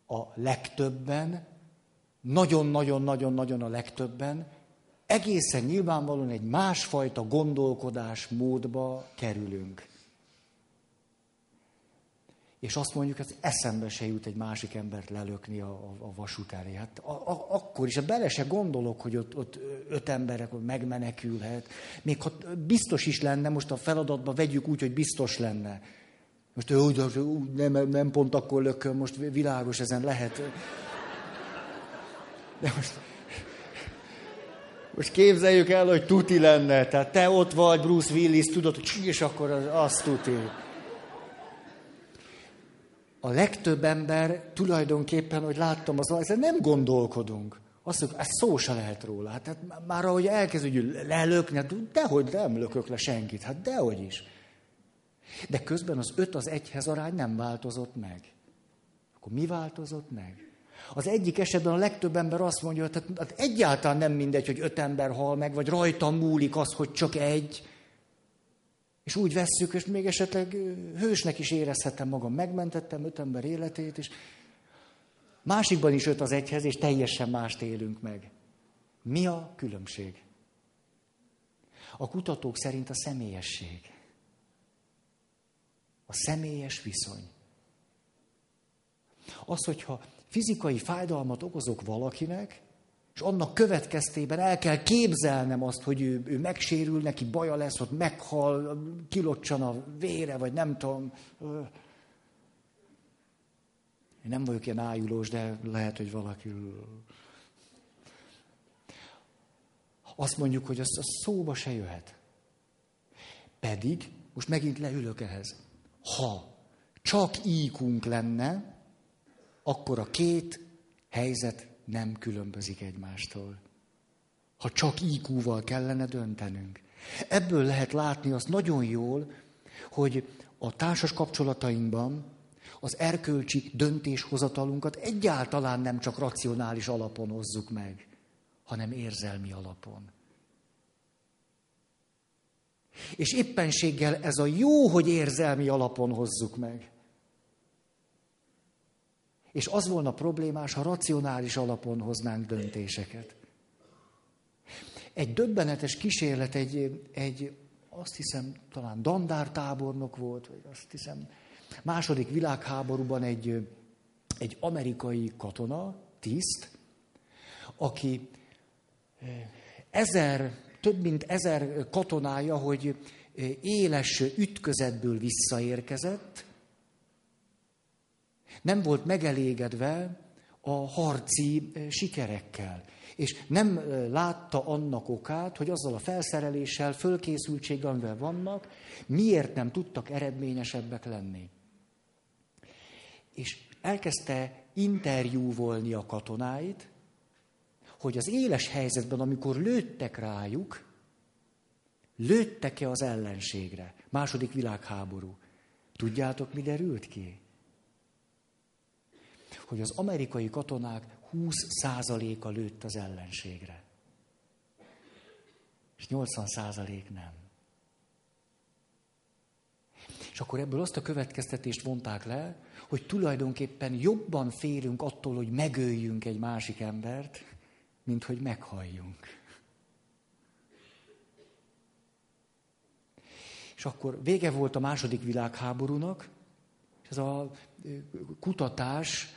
A legtöbben, nagyon-nagyon-nagyon-nagyon a legtöbben egészen nyilvánvalóan egy másfajta gondolkodás módba kerülünk és azt mondjuk, hogy eszembe se jut egy másik embert lelökni a, a, a vasút elé. Hát a, a, akkor is, bele se gondolok, hogy ott, ott öt emberek megmenekülhet. Még ha biztos is lenne, most a feladatba vegyük úgy, hogy biztos lenne. Most úgy, nem, nem pont akkor lököm, most világos ezen lehet. De most, most képzeljük el, hogy tuti lenne. Tehát te ott vagy, Bruce Willis, tudod, hogy és akkor az, az tuti a legtöbb ember tulajdonképpen, hogy láttam, az, ezzel nem gondolkodunk. Azt mondjuk, ez szó se lehet róla. Hát, hát már ahogy elkezdjük lelökni, hát dehogy nem lökök le senkit, hát dehogy is. De közben az öt az egyhez arány nem változott meg. Akkor mi változott meg? Az egyik esetben a legtöbb ember azt mondja, hogy hát, hát egyáltalán nem mindegy, hogy öt ember hal meg, vagy rajtam múlik az, hogy csak egy. És úgy vesszük, és még esetleg hősnek is érezhetem magam. Megmentettem öt ember életét, és másikban is öt az egyhez, és teljesen mást élünk meg. Mi a különbség? A kutatók szerint a személyesség. A személyes viszony. Az, hogyha fizikai fájdalmat okozok valakinek, és annak következtében el kell képzelnem azt, hogy ő, ő megsérül, neki baja lesz, hogy meghal, kilocsan a vére, vagy nem tudom. Én nem vagyok ilyen ájulós, de lehet, hogy valaki... Azt mondjuk, hogy az, az szóba se jöhet. Pedig, most megint leülök ehhez, ha csak íkunk lenne, akkor a két helyzet nem különbözik egymástól. Ha csak IQ-val kellene döntenünk. Ebből lehet látni azt nagyon jól, hogy a társas kapcsolatainkban az erkölcsi döntéshozatalunkat egyáltalán nem csak racionális alapon hozzuk meg, hanem érzelmi alapon. És éppenséggel ez a jó, hogy érzelmi alapon hozzuk meg. És az volna problémás, ha racionális alapon hoznánk döntéseket. Egy döbbenetes kísérlet, egy, egy azt hiszem, talán dandár tábornok volt, vagy azt hiszem, második világháborúban egy, egy amerikai katona, tiszt, aki eh, ezer, több mint ezer katonája, hogy eh, éles ütközetből visszaérkezett, nem volt megelégedve a harci sikerekkel. És nem látta annak okát, hogy azzal a felszereléssel, fölkészültséggel, amivel vannak, miért nem tudtak eredményesebbek lenni. És elkezdte interjúvolni a katonáit, hogy az éles helyzetben, amikor lőttek rájuk, lőttek-e az ellenségre? Második világháború. Tudjátok, mi derült ki? Hogy az amerikai katonák 20%-a lőtt az ellenségre. És 80% nem. És akkor ebből azt a következtetést vonták le, hogy tulajdonképpen jobban félünk attól, hogy megöljünk egy másik embert, mint hogy meghalljunk. És akkor vége volt a második világháborúnak, és ez a kutatás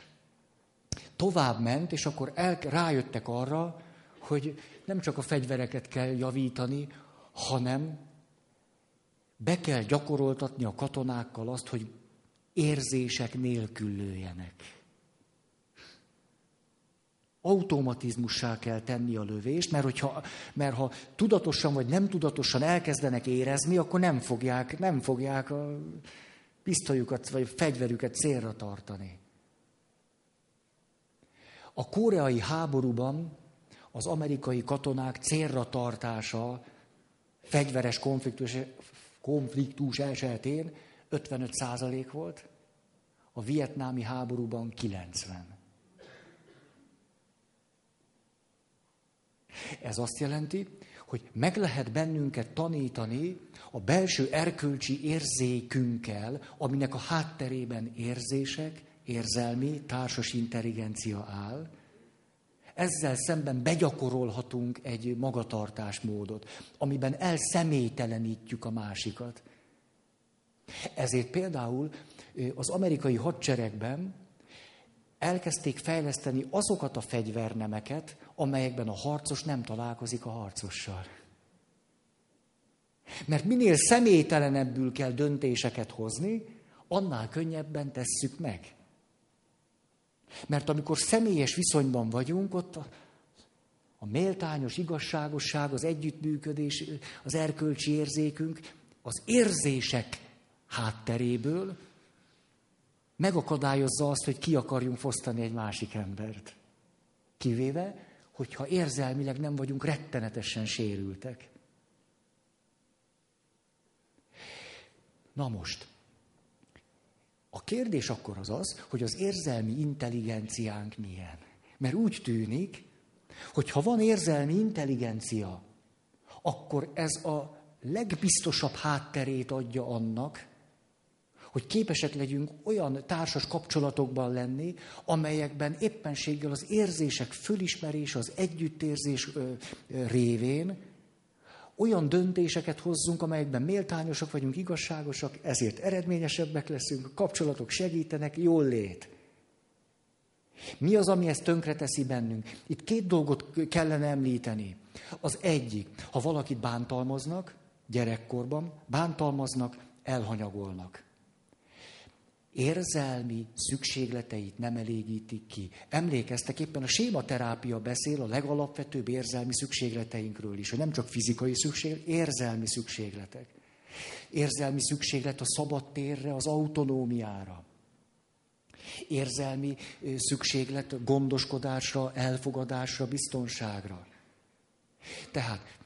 tovább ment, és akkor el, rájöttek arra, hogy nem csak a fegyvereket kell javítani, hanem be kell gyakoroltatni a katonákkal azt, hogy érzések nélkül lőjenek. Automatizmussá kell tenni a lövést, mert, hogyha, mert ha tudatosan vagy nem tudatosan elkezdenek érezni, akkor nem fogják, nem fogják a pisztolyukat vagy fegyverüket célra tartani. A koreai háborúban az amerikai katonák célra tartása fegyveres konfliktus, konfliktus esetén 55 százalék volt, a vietnámi háborúban 90. Ez azt jelenti, hogy meg lehet bennünket tanítani a belső erkölcsi érzékünkkel, aminek a hátterében érzések, érzelmi, társas intelligencia áll. Ezzel szemben begyakorolhatunk egy magatartásmódot, amiben elszemélytelenítjük a másikat. Ezért például az amerikai hadseregben elkezdték fejleszteni azokat a fegyvernemeket, amelyekben a harcos nem találkozik a harcossal. Mert minél személytelenebbül kell döntéseket hozni, annál könnyebben tesszük meg. Mert amikor személyes viszonyban vagyunk, ott a, a méltányos igazságosság, az együttműködés, az erkölcsi érzékünk, az érzések hátteréből megakadályozza azt, hogy ki akarjunk fosztani egy másik embert. Kivéve, hogyha érzelmileg nem vagyunk rettenetesen sérültek. Na most, a kérdés akkor az az, hogy az érzelmi intelligenciánk milyen. Mert úgy tűnik, hogy ha van érzelmi intelligencia, akkor ez a legbiztosabb hátterét adja annak, hogy képesek legyünk olyan társas kapcsolatokban lenni, amelyekben éppenséggel az érzések fölismerése, az együttérzés révén olyan döntéseket hozzunk, amelyekben méltányosak vagyunk, igazságosak, ezért eredményesebbek leszünk, a kapcsolatok segítenek, jól lét. Mi az, ami ezt tönkreteszi bennünk? Itt két dolgot kellene említeni. Az egyik, ha valakit bántalmaznak, gyerekkorban, bántalmaznak, elhanyagolnak érzelmi szükségleteit nem elégítik ki. Emlékeztek, éppen a sématerápia beszél a legalapvetőbb érzelmi szükségleteinkről is, hogy nem csak fizikai szükség, érzelmi szükségletek. Érzelmi szükséglet a szabad térre, az autonómiára. Érzelmi szükséglet gondoskodásra, elfogadásra, biztonságra. Tehát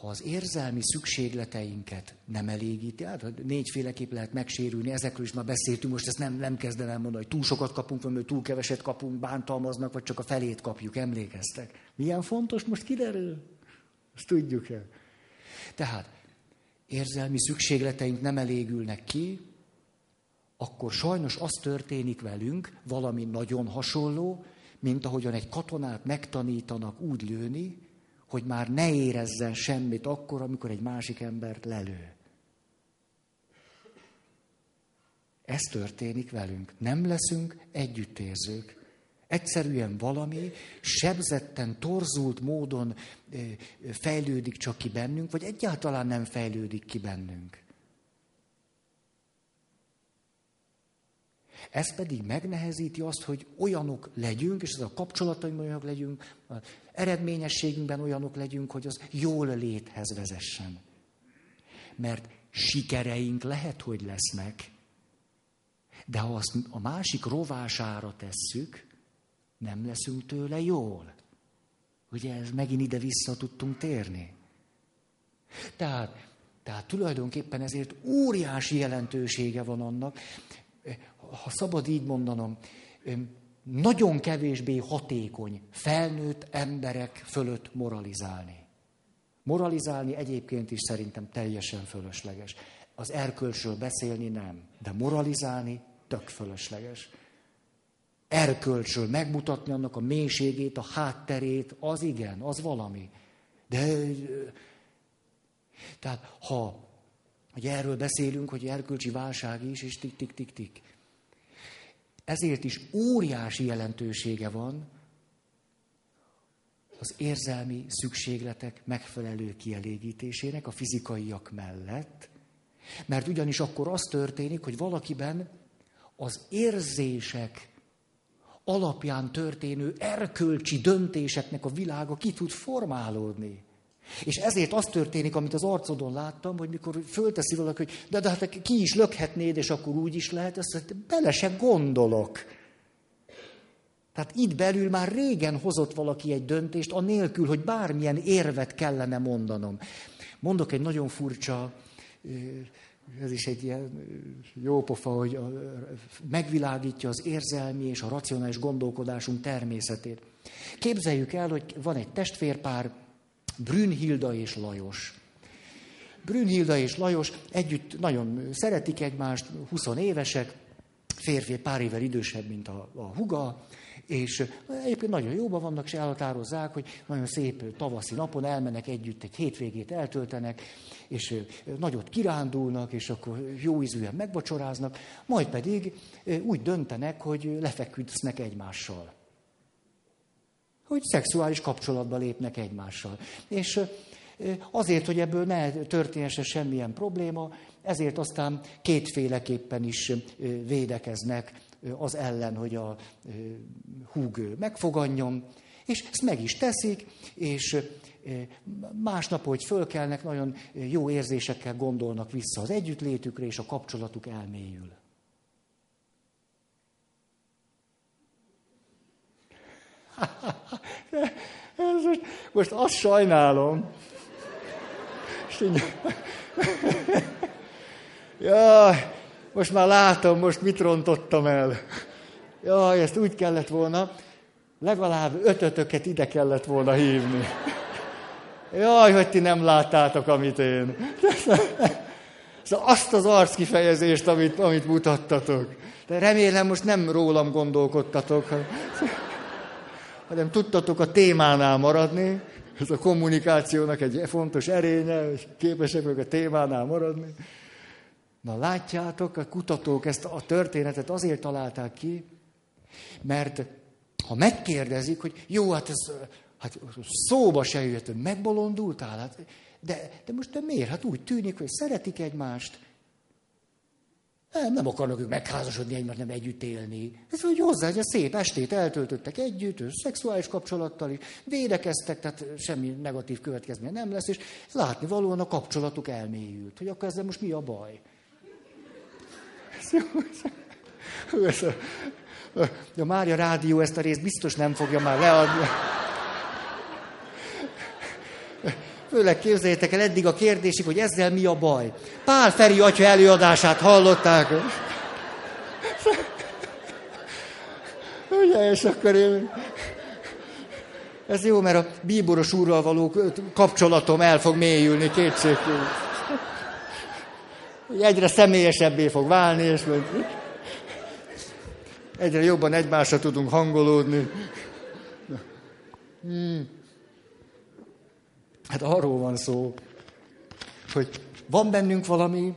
ha az érzelmi szükségleteinket nem elégíti, hát négyféleképp lehet megsérülni, ezekről is már beszéltünk, most ezt nem, nem kezdem el mondani, hogy túl sokat kapunk, vagy túl keveset kapunk, bántalmaznak, vagy csak a felét kapjuk, emlékeztek. Milyen fontos, most kiderül? Ezt tudjuk el. Tehát érzelmi szükségleteink nem elégülnek ki, akkor sajnos az történik velünk, valami nagyon hasonló, mint ahogyan egy katonát megtanítanak úgy lőni, hogy már ne érezzen semmit akkor, amikor egy másik embert lelő. Ez történik velünk. Nem leszünk együttérzők. Egyszerűen valami sebzetten, torzult módon fejlődik csak ki bennünk, vagy egyáltalán nem fejlődik ki bennünk. Ez pedig megnehezíti azt, hogy olyanok legyünk, és ez a kapcsolataimban olyanok legyünk, az eredményességünkben olyanok legyünk, hogy az jól léthez vezessen. Mert sikereink lehet, hogy lesznek, de ha azt a másik rovására tesszük, nem leszünk tőle jól. Ugye ez megint ide-vissza tudtunk térni. Tehát, tehát tulajdonképpen ezért óriási jelentősége van annak, ha szabad így mondanom, nagyon kevésbé hatékony felnőtt emberek fölött moralizálni. Moralizálni egyébként is szerintem teljesen fölösleges. Az erkölcsről beszélni nem, de moralizálni tök fölösleges. Erkölcsről megmutatni annak a mélységét, a hátterét, az igen, az valami. De tehát ha hogy erről beszélünk, hogy erkölcsi válság is, és tik-tik-tik-tik. Ezért is óriási jelentősége van az érzelmi szükségletek megfelelő kielégítésének a fizikaiak mellett, mert ugyanis akkor az történik, hogy valakiben az érzések alapján történő erkölcsi döntéseknek a világa ki tud formálódni. És ezért az történik, amit az arcodon láttam, hogy mikor fölteszi valaki, hogy de, de hát ki is lökhetnéd, és akkor úgy is lehet, azt mondja, bele se gondolok. Tehát itt belül már régen hozott valaki egy döntést, anélkül, hogy bármilyen érvet kellene mondanom. Mondok egy nagyon furcsa, ez is egy ilyen jó pofa, hogy megvilágítja az érzelmi és a racionális gondolkodásunk természetét. Képzeljük el, hogy van egy testvérpár, Brünnhilda és Lajos. Brünnhilda és Lajos együtt nagyon szeretik egymást, 20 évesek, férfi pár évvel idősebb, mint a, a huga, és egyébként nagyon jóban vannak, és elhatározzák, hogy nagyon szép tavaszi napon elmennek együtt, egy hétvégét eltöltenek, és nagyot kirándulnak, és akkor jó ízűen megvacsoráznak, majd pedig úgy döntenek, hogy lefeküdsznek egymással hogy szexuális kapcsolatba lépnek egymással. És azért, hogy ebből ne történhessen semmilyen probléma, ezért aztán kétféleképpen is védekeznek az ellen, hogy a húg megfogadjon, és ezt meg is teszik, és másnap, hogy fölkelnek, nagyon jó érzésekkel gondolnak vissza az együttlétükre, és a kapcsolatuk elmélyül. Ez most, most azt sajnálom. Jaj, most már látom, most mit rontottam el. Jaj, ezt úgy kellett volna, legalább ötötöket ide kellett volna hívni. Jaj, hogy ti nem láttátok, amit én. Szóval azt az arckifejezést, amit, amit mutattatok. De remélem most nem rólam gondolkodtatok hanem tudtatok a témánál maradni, ez a kommunikációnak egy fontos erénye, és képesek vagyok a témánál maradni. Na látjátok, a kutatók ezt a történetet azért találták ki, mert ha megkérdezik, hogy jó, hát ez hát szóba se jött, hogy megbolondultál, hát, de, de most de miért? Hát úgy tűnik, hogy szeretik egymást, nem, nem akarnak ők megházasodni egymást, nem együtt élni. Ez hogy hozzá, hogy a szép estét eltöltöttek együtt, szexuális kapcsolattal is, védekeztek, tehát semmi negatív következménye nem lesz, és látni valóan a kapcsolatuk elmélyült. Hogy akkor ezzel most mi a baj? A Mária Rádió ezt a részt biztos nem fogja már leadni. Főleg képzeljétek el eddig a kérdésig, hogy ezzel mi a baj. Pál Feri atya előadását hallották. Ugye, és akkor én... Ez jó, mert a bíboros úrral való kapcsolatom el fog mélyülni kétségkívül. Egyre személyesebbé fog válni, és egyre jobban egymásra tudunk hangolódni. Hmm. Hát arról van szó, hogy van bennünk valami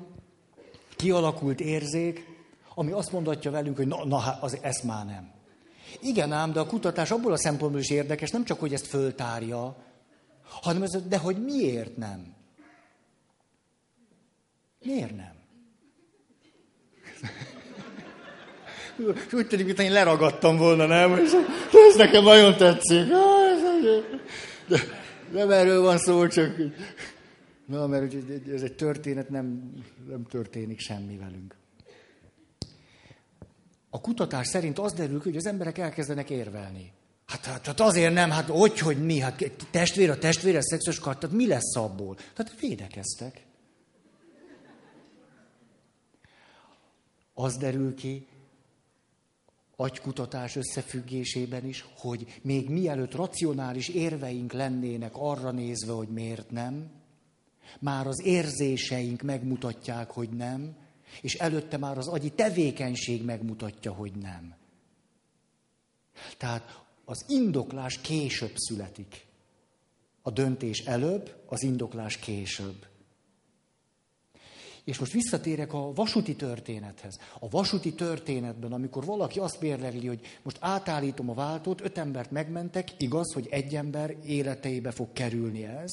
kialakult érzék, ami azt mondatja velünk, hogy na, na hát az, ez már nem. Igen ám, de a kutatás abból a szempontból is érdekes, nem csak, hogy ezt föltárja, hanem ez, de hogy miért nem? Miért nem? úgy tűnik, mintha én leragadtam volna, nem? És ez nekem nagyon tetszik. De, nem erről van szó, csak... Na, mert ez egy történet, nem, nem történik semmi velünk. A kutatás szerint az derül hogy az emberek elkezdenek érvelni. Hát, hát, hát azért nem, hát hogy, hogy mi, hát testvér a testvére, szexuális kart, tehát mi lesz abból? Tehát védekeztek. Az derül ki, agykutatás összefüggésében is, hogy még mielőtt racionális érveink lennének arra nézve, hogy miért nem, már az érzéseink megmutatják, hogy nem, és előtte már az agyi tevékenység megmutatja, hogy nem. Tehát az indoklás később születik. A döntés előbb, az indoklás később. És most visszatérek a vasúti történethez. A vasúti történetben, amikor valaki azt mérlegli, hogy most átállítom a váltót, öt embert megmentek, igaz, hogy egy ember életeibe fog kerülni ez.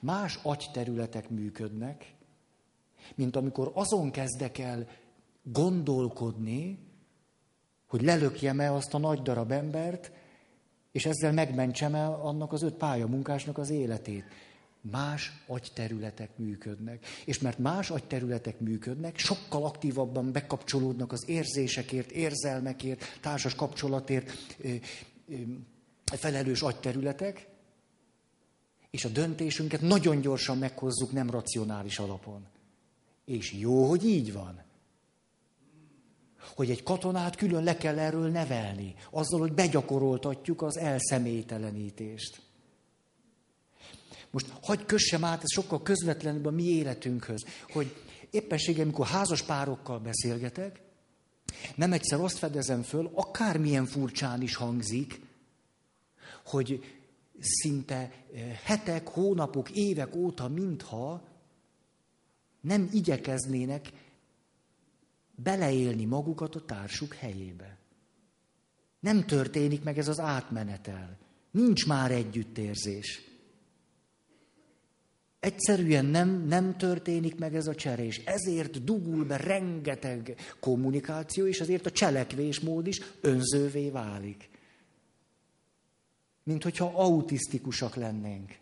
Más agyterületek működnek, mint amikor azon kezdek el gondolkodni, hogy lelökjem-e azt a nagy darab embert, és ezzel megmentsem el annak az öt pályamunkásnak az életét. Más agyterületek működnek. És mert más agyterületek működnek, sokkal aktívabban bekapcsolódnak az érzésekért, érzelmekért, társas kapcsolatért felelős agyterületek, és a döntésünket nagyon gyorsan meghozzuk nem racionális alapon. És jó, hogy így van. Hogy egy katonát külön le kell erről nevelni, azzal, hogy begyakoroltatjuk az elszemélytelenítést. Most hagyj kössem át, ez sokkal közvetlenebb a mi életünkhöz, hogy éppenséggel, amikor házas párokkal beszélgetek, nem egyszer azt fedezem föl, akármilyen furcsán is hangzik, hogy szinte eh, hetek, hónapok, évek óta, mintha nem igyekeznének beleélni magukat a társuk helyébe. Nem történik meg ez az átmenetel. Nincs már együttérzés. Egyszerűen nem, nem történik meg ez a cserés. Ezért dugul be rengeteg kommunikáció, és ezért a cselekvésmód is önzővé válik. Mint hogyha autisztikusak lennénk.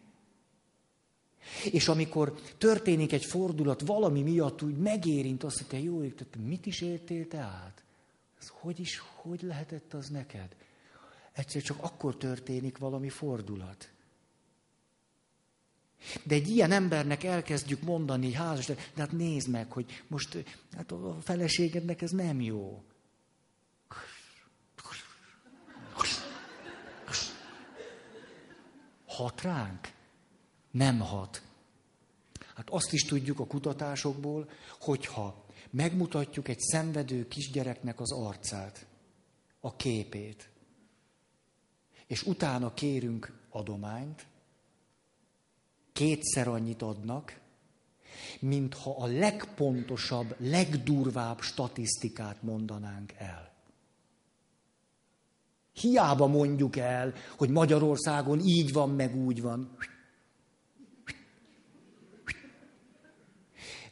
És amikor történik egy fordulat valami miatt, úgy megérint azt, hogy te jó ég, mit is éltél te át? Ez hogy is, hogy lehetett az neked? Egyszer csak akkor történik valami fordulat. De egy ilyen embernek elkezdjük mondani, házas, de hát nézd meg, hogy most hát a feleségednek ez nem jó. Hat ránk? Nem hat. Hát azt is tudjuk a kutatásokból, hogyha megmutatjuk egy szenvedő kisgyereknek az arcát, a képét, és utána kérünk adományt, kétszer annyit adnak, mintha a legpontosabb, legdurvább statisztikát mondanánk el. Hiába mondjuk el, hogy Magyarországon így van, meg úgy van.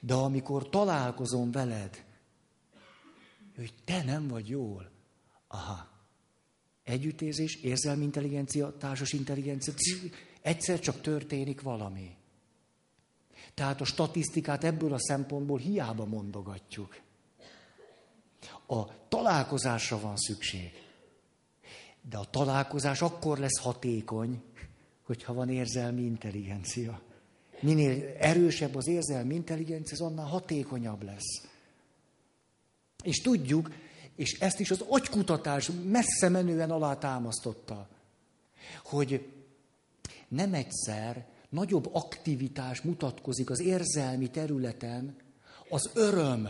De amikor találkozom veled, hogy te nem vagy jól, aha, együttérzés, érzelmi intelligencia, társas intelligencia, egyszer csak történik valami. Tehát a statisztikát ebből a szempontból hiába mondogatjuk. A találkozásra van szükség. De a találkozás akkor lesz hatékony, hogyha van érzelmi intelligencia. Minél erősebb az érzelmi intelligencia, az annál hatékonyabb lesz. És tudjuk, és ezt is az agykutatás messze menően alátámasztotta, hogy nem egyszer nagyobb aktivitás mutatkozik az érzelmi területen, az öröm,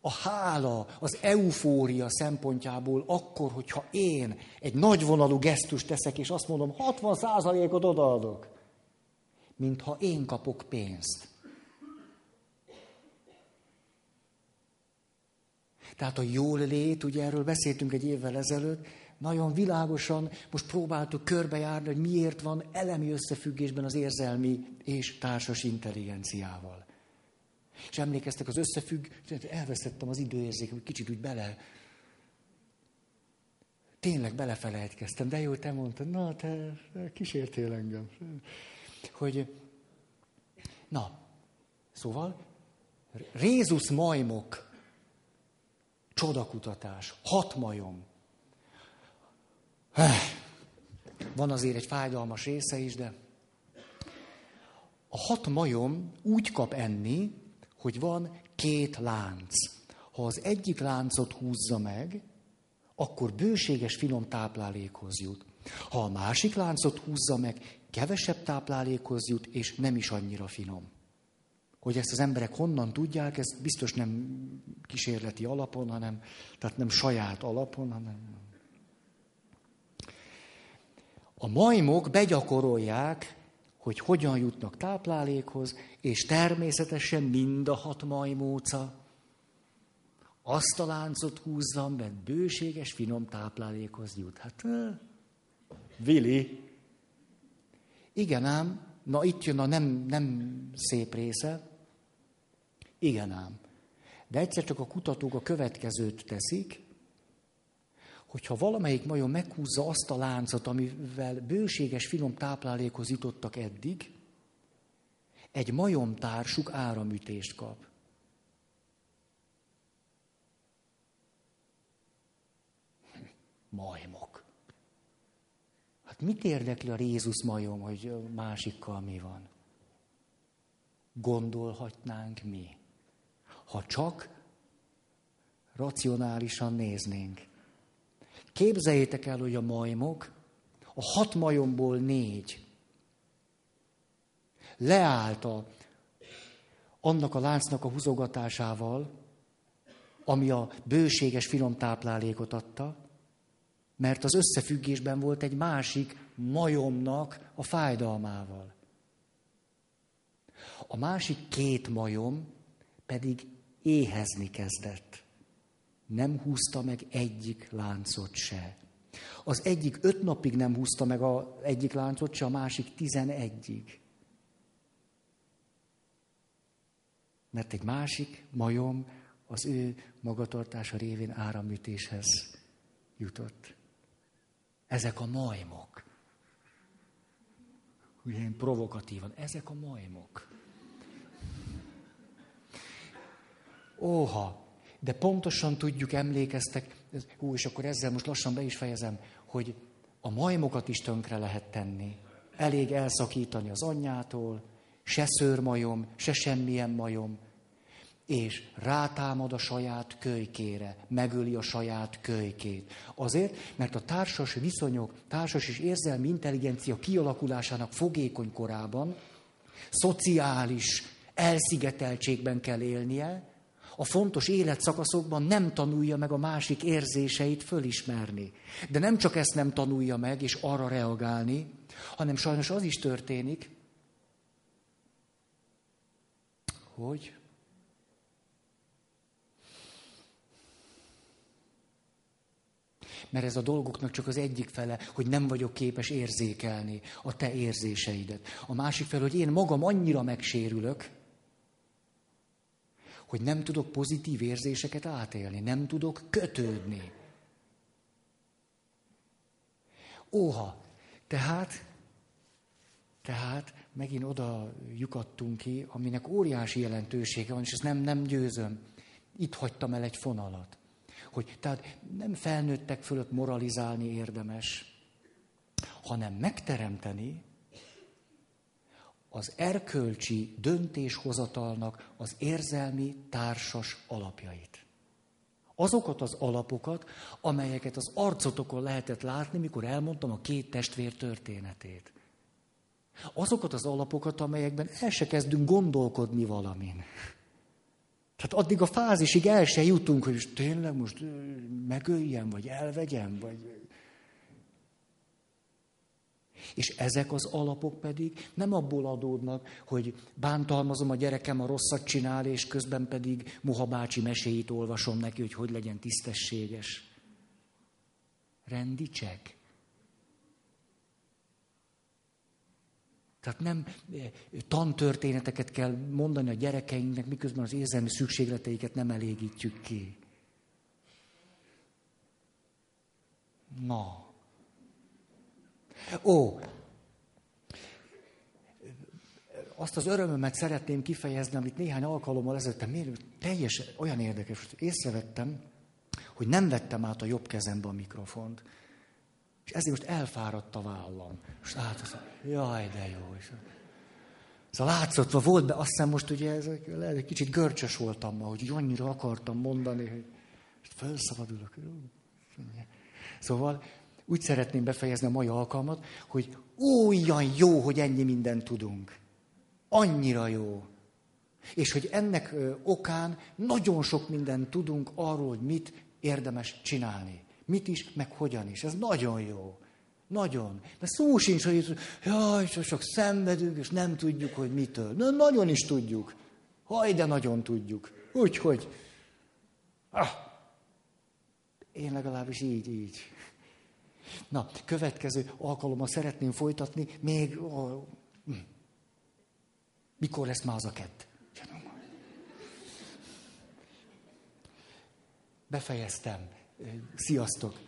a hála, az eufória szempontjából akkor, hogyha én egy nagyvonalú gesztust teszek, és azt mondom, 60%-ot odaadok, mintha én kapok pénzt. Tehát a jól lét, ugye erről beszéltünk egy évvel ezelőtt, nagyon világosan most próbáltuk körbejárni, hogy miért van elemi összefüggésben az érzelmi és társas intelligenciával. És emlékeztek az összefügg, elvesztettem az időérzék, hogy kicsit úgy bele, tényleg belefelejtkeztem, de jó, te mondtad, na, te kísértél engem. Hogy, na, szóval, Rézus majmok, csodakutatás, hat majom, van azért egy fájdalmas része is, de a hat majom úgy kap enni, hogy van két lánc. Ha az egyik láncot húzza meg, akkor bőséges, finom táplálékhoz jut. Ha a másik láncot húzza meg, kevesebb táplálékhoz jut, és nem is annyira finom. Hogy ezt az emberek honnan tudják, ez biztos nem kísérleti alapon, hanem, tehát nem saját alapon, hanem... A majmok begyakorolják, hogy hogyan jutnak táplálékhoz, és természetesen mind a hat majmóca azt a láncot húzzam, mert bőséges, finom táplálékhoz jut. Hát, Vili. Igen ám, na itt jön a nem, nem szép része. Igen ám. De egyszer csak a kutatók a következőt teszik, hogyha valamelyik majom meghúzza azt a láncot, amivel bőséges, finom táplálékhoz jutottak eddig, egy majomtársuk áramütést kap. Majmok. Hát mit érdekli a Jézus majom, hogy másikkal mi van? Gondolhatnánk mi, ha csak racionálisan néznénk. Képzeljétek el, hogy a majmok, a hat majomból négy leállt a, annak a láncnak a húzogatásával, ami a bőséges finom táplálékot adta, mert az összefüggésben volt egy másik majomnak a fájdalmával. A másik két majom pedig éhezni kezdett. Nem húzta meg egyik láncot se. Az egyik öt napig nem húzta meg az egyik láncot se, a másik tizenegyig. Mert egy másik majom az ő magatartása révén áramütéshez jutott. Ezek a majmok. Ugye én provokatívan, ezek a majmok. Óha, de pontosan tudjuk, emlékeztek, hú, és akkor ezzel most lassan be is fejezem, hogy a majmokat is tönkre lehet tenni. Elég elszakítani az anyjától, se szőrmajom, se semmilyen majom, és rátámad a saját kölykére, megöli a saját kölykét. Azért, mert a társas viszonyok, társas és érzelmi intelligencia kialakulásának fogékony korában szociális elszigeteltségben kell élnie, a fontos életszakaszokban nem tanulja meg a másik érzéseit fölismerni. De nem csak ezt nem tanulja meg, és arra reagálni, hanem sajnos az is történik, hogy Mert ez a dolgoknak csak az egyik fele, hogy nem vagyok képes érzékelni a te érzéseidet. A másik fele, hogy én magam annyira megsérülök, hogy nem tudok pozitív érzéseket átélni, nem tudok kötődni. Óha, tehát, tehát megint oda lyukadtunk ki, aminek óriási jelentősége van, és ezt nem, nem győzöm. Itt hagytam el egy fonalat. Hogy tehát nem felnőttek fölött moralizálni érdemes, hanem megteremteni az erkölcsi döntéshozatalnak az érzelmi társas alapjait. Azokat az alapokat, amelyeket az arcotokon lehetett látni, mikor elmondtam a két testvér történetét. Azokat az alapokat, amelyekben el se kezdünk gondolkodni valamin. Tehát addig a fázisig el se jutunk, hogy most tényleg most megöljem, vagy elvegyem, vagy... És ezek az alapok pedig nem abból adódnak, hogy bántalmazom a gyerekem, a rosszat csinál, és közben pedig Moha bácsi meséit olvasom neki, hogy hogy legyen tisztességes. Rendicsek. Tehát nem eh, tantörténeteket kell mondani a gyerekeinknek, miközben az érzelmi szükségleteiket nem elégítjük ki. Na. Ó, azt az örömömet szeretném kifejezni, amit néhány alkalommal ezelőtt, miért teljes, olyan érdekes, hogy észrevettem, hogy nem vettem át a jobb kezembe a mikrofont. És ezért most elfáradt a vállam. És hát az, jaj, de jó. És Szóval látszott, volt be, azt hiszem most ugye ez, lehet, egy kicsit görcsös voltam ma, hogy annyira akartam mondani, hogy felszabadulok. Szóval úgy szeretném befejezni a mai alkalmat, hogy olyan jó, hogy ennyi mindent tudunk. Annyira jó. És hogy ennek okán nagyon sok mindent tudunk arról, hogy mit érdemes csinálni. Mit is, meg hogyan is. Ez nagyon jó. Nagyon. De szó sincs, hogy jaj, csak szenvedünk, és nem tudjuk, hogy mitől. Na, nagyon is tudjuk. Haj, de nagyon tudjuk. Úgyhogy, ah, én legalábbis így, így. Na, következő alkalommal szeretném folytatni, még... Oh, mikor lesz már az a kett? Befejeztem. Sziasztok!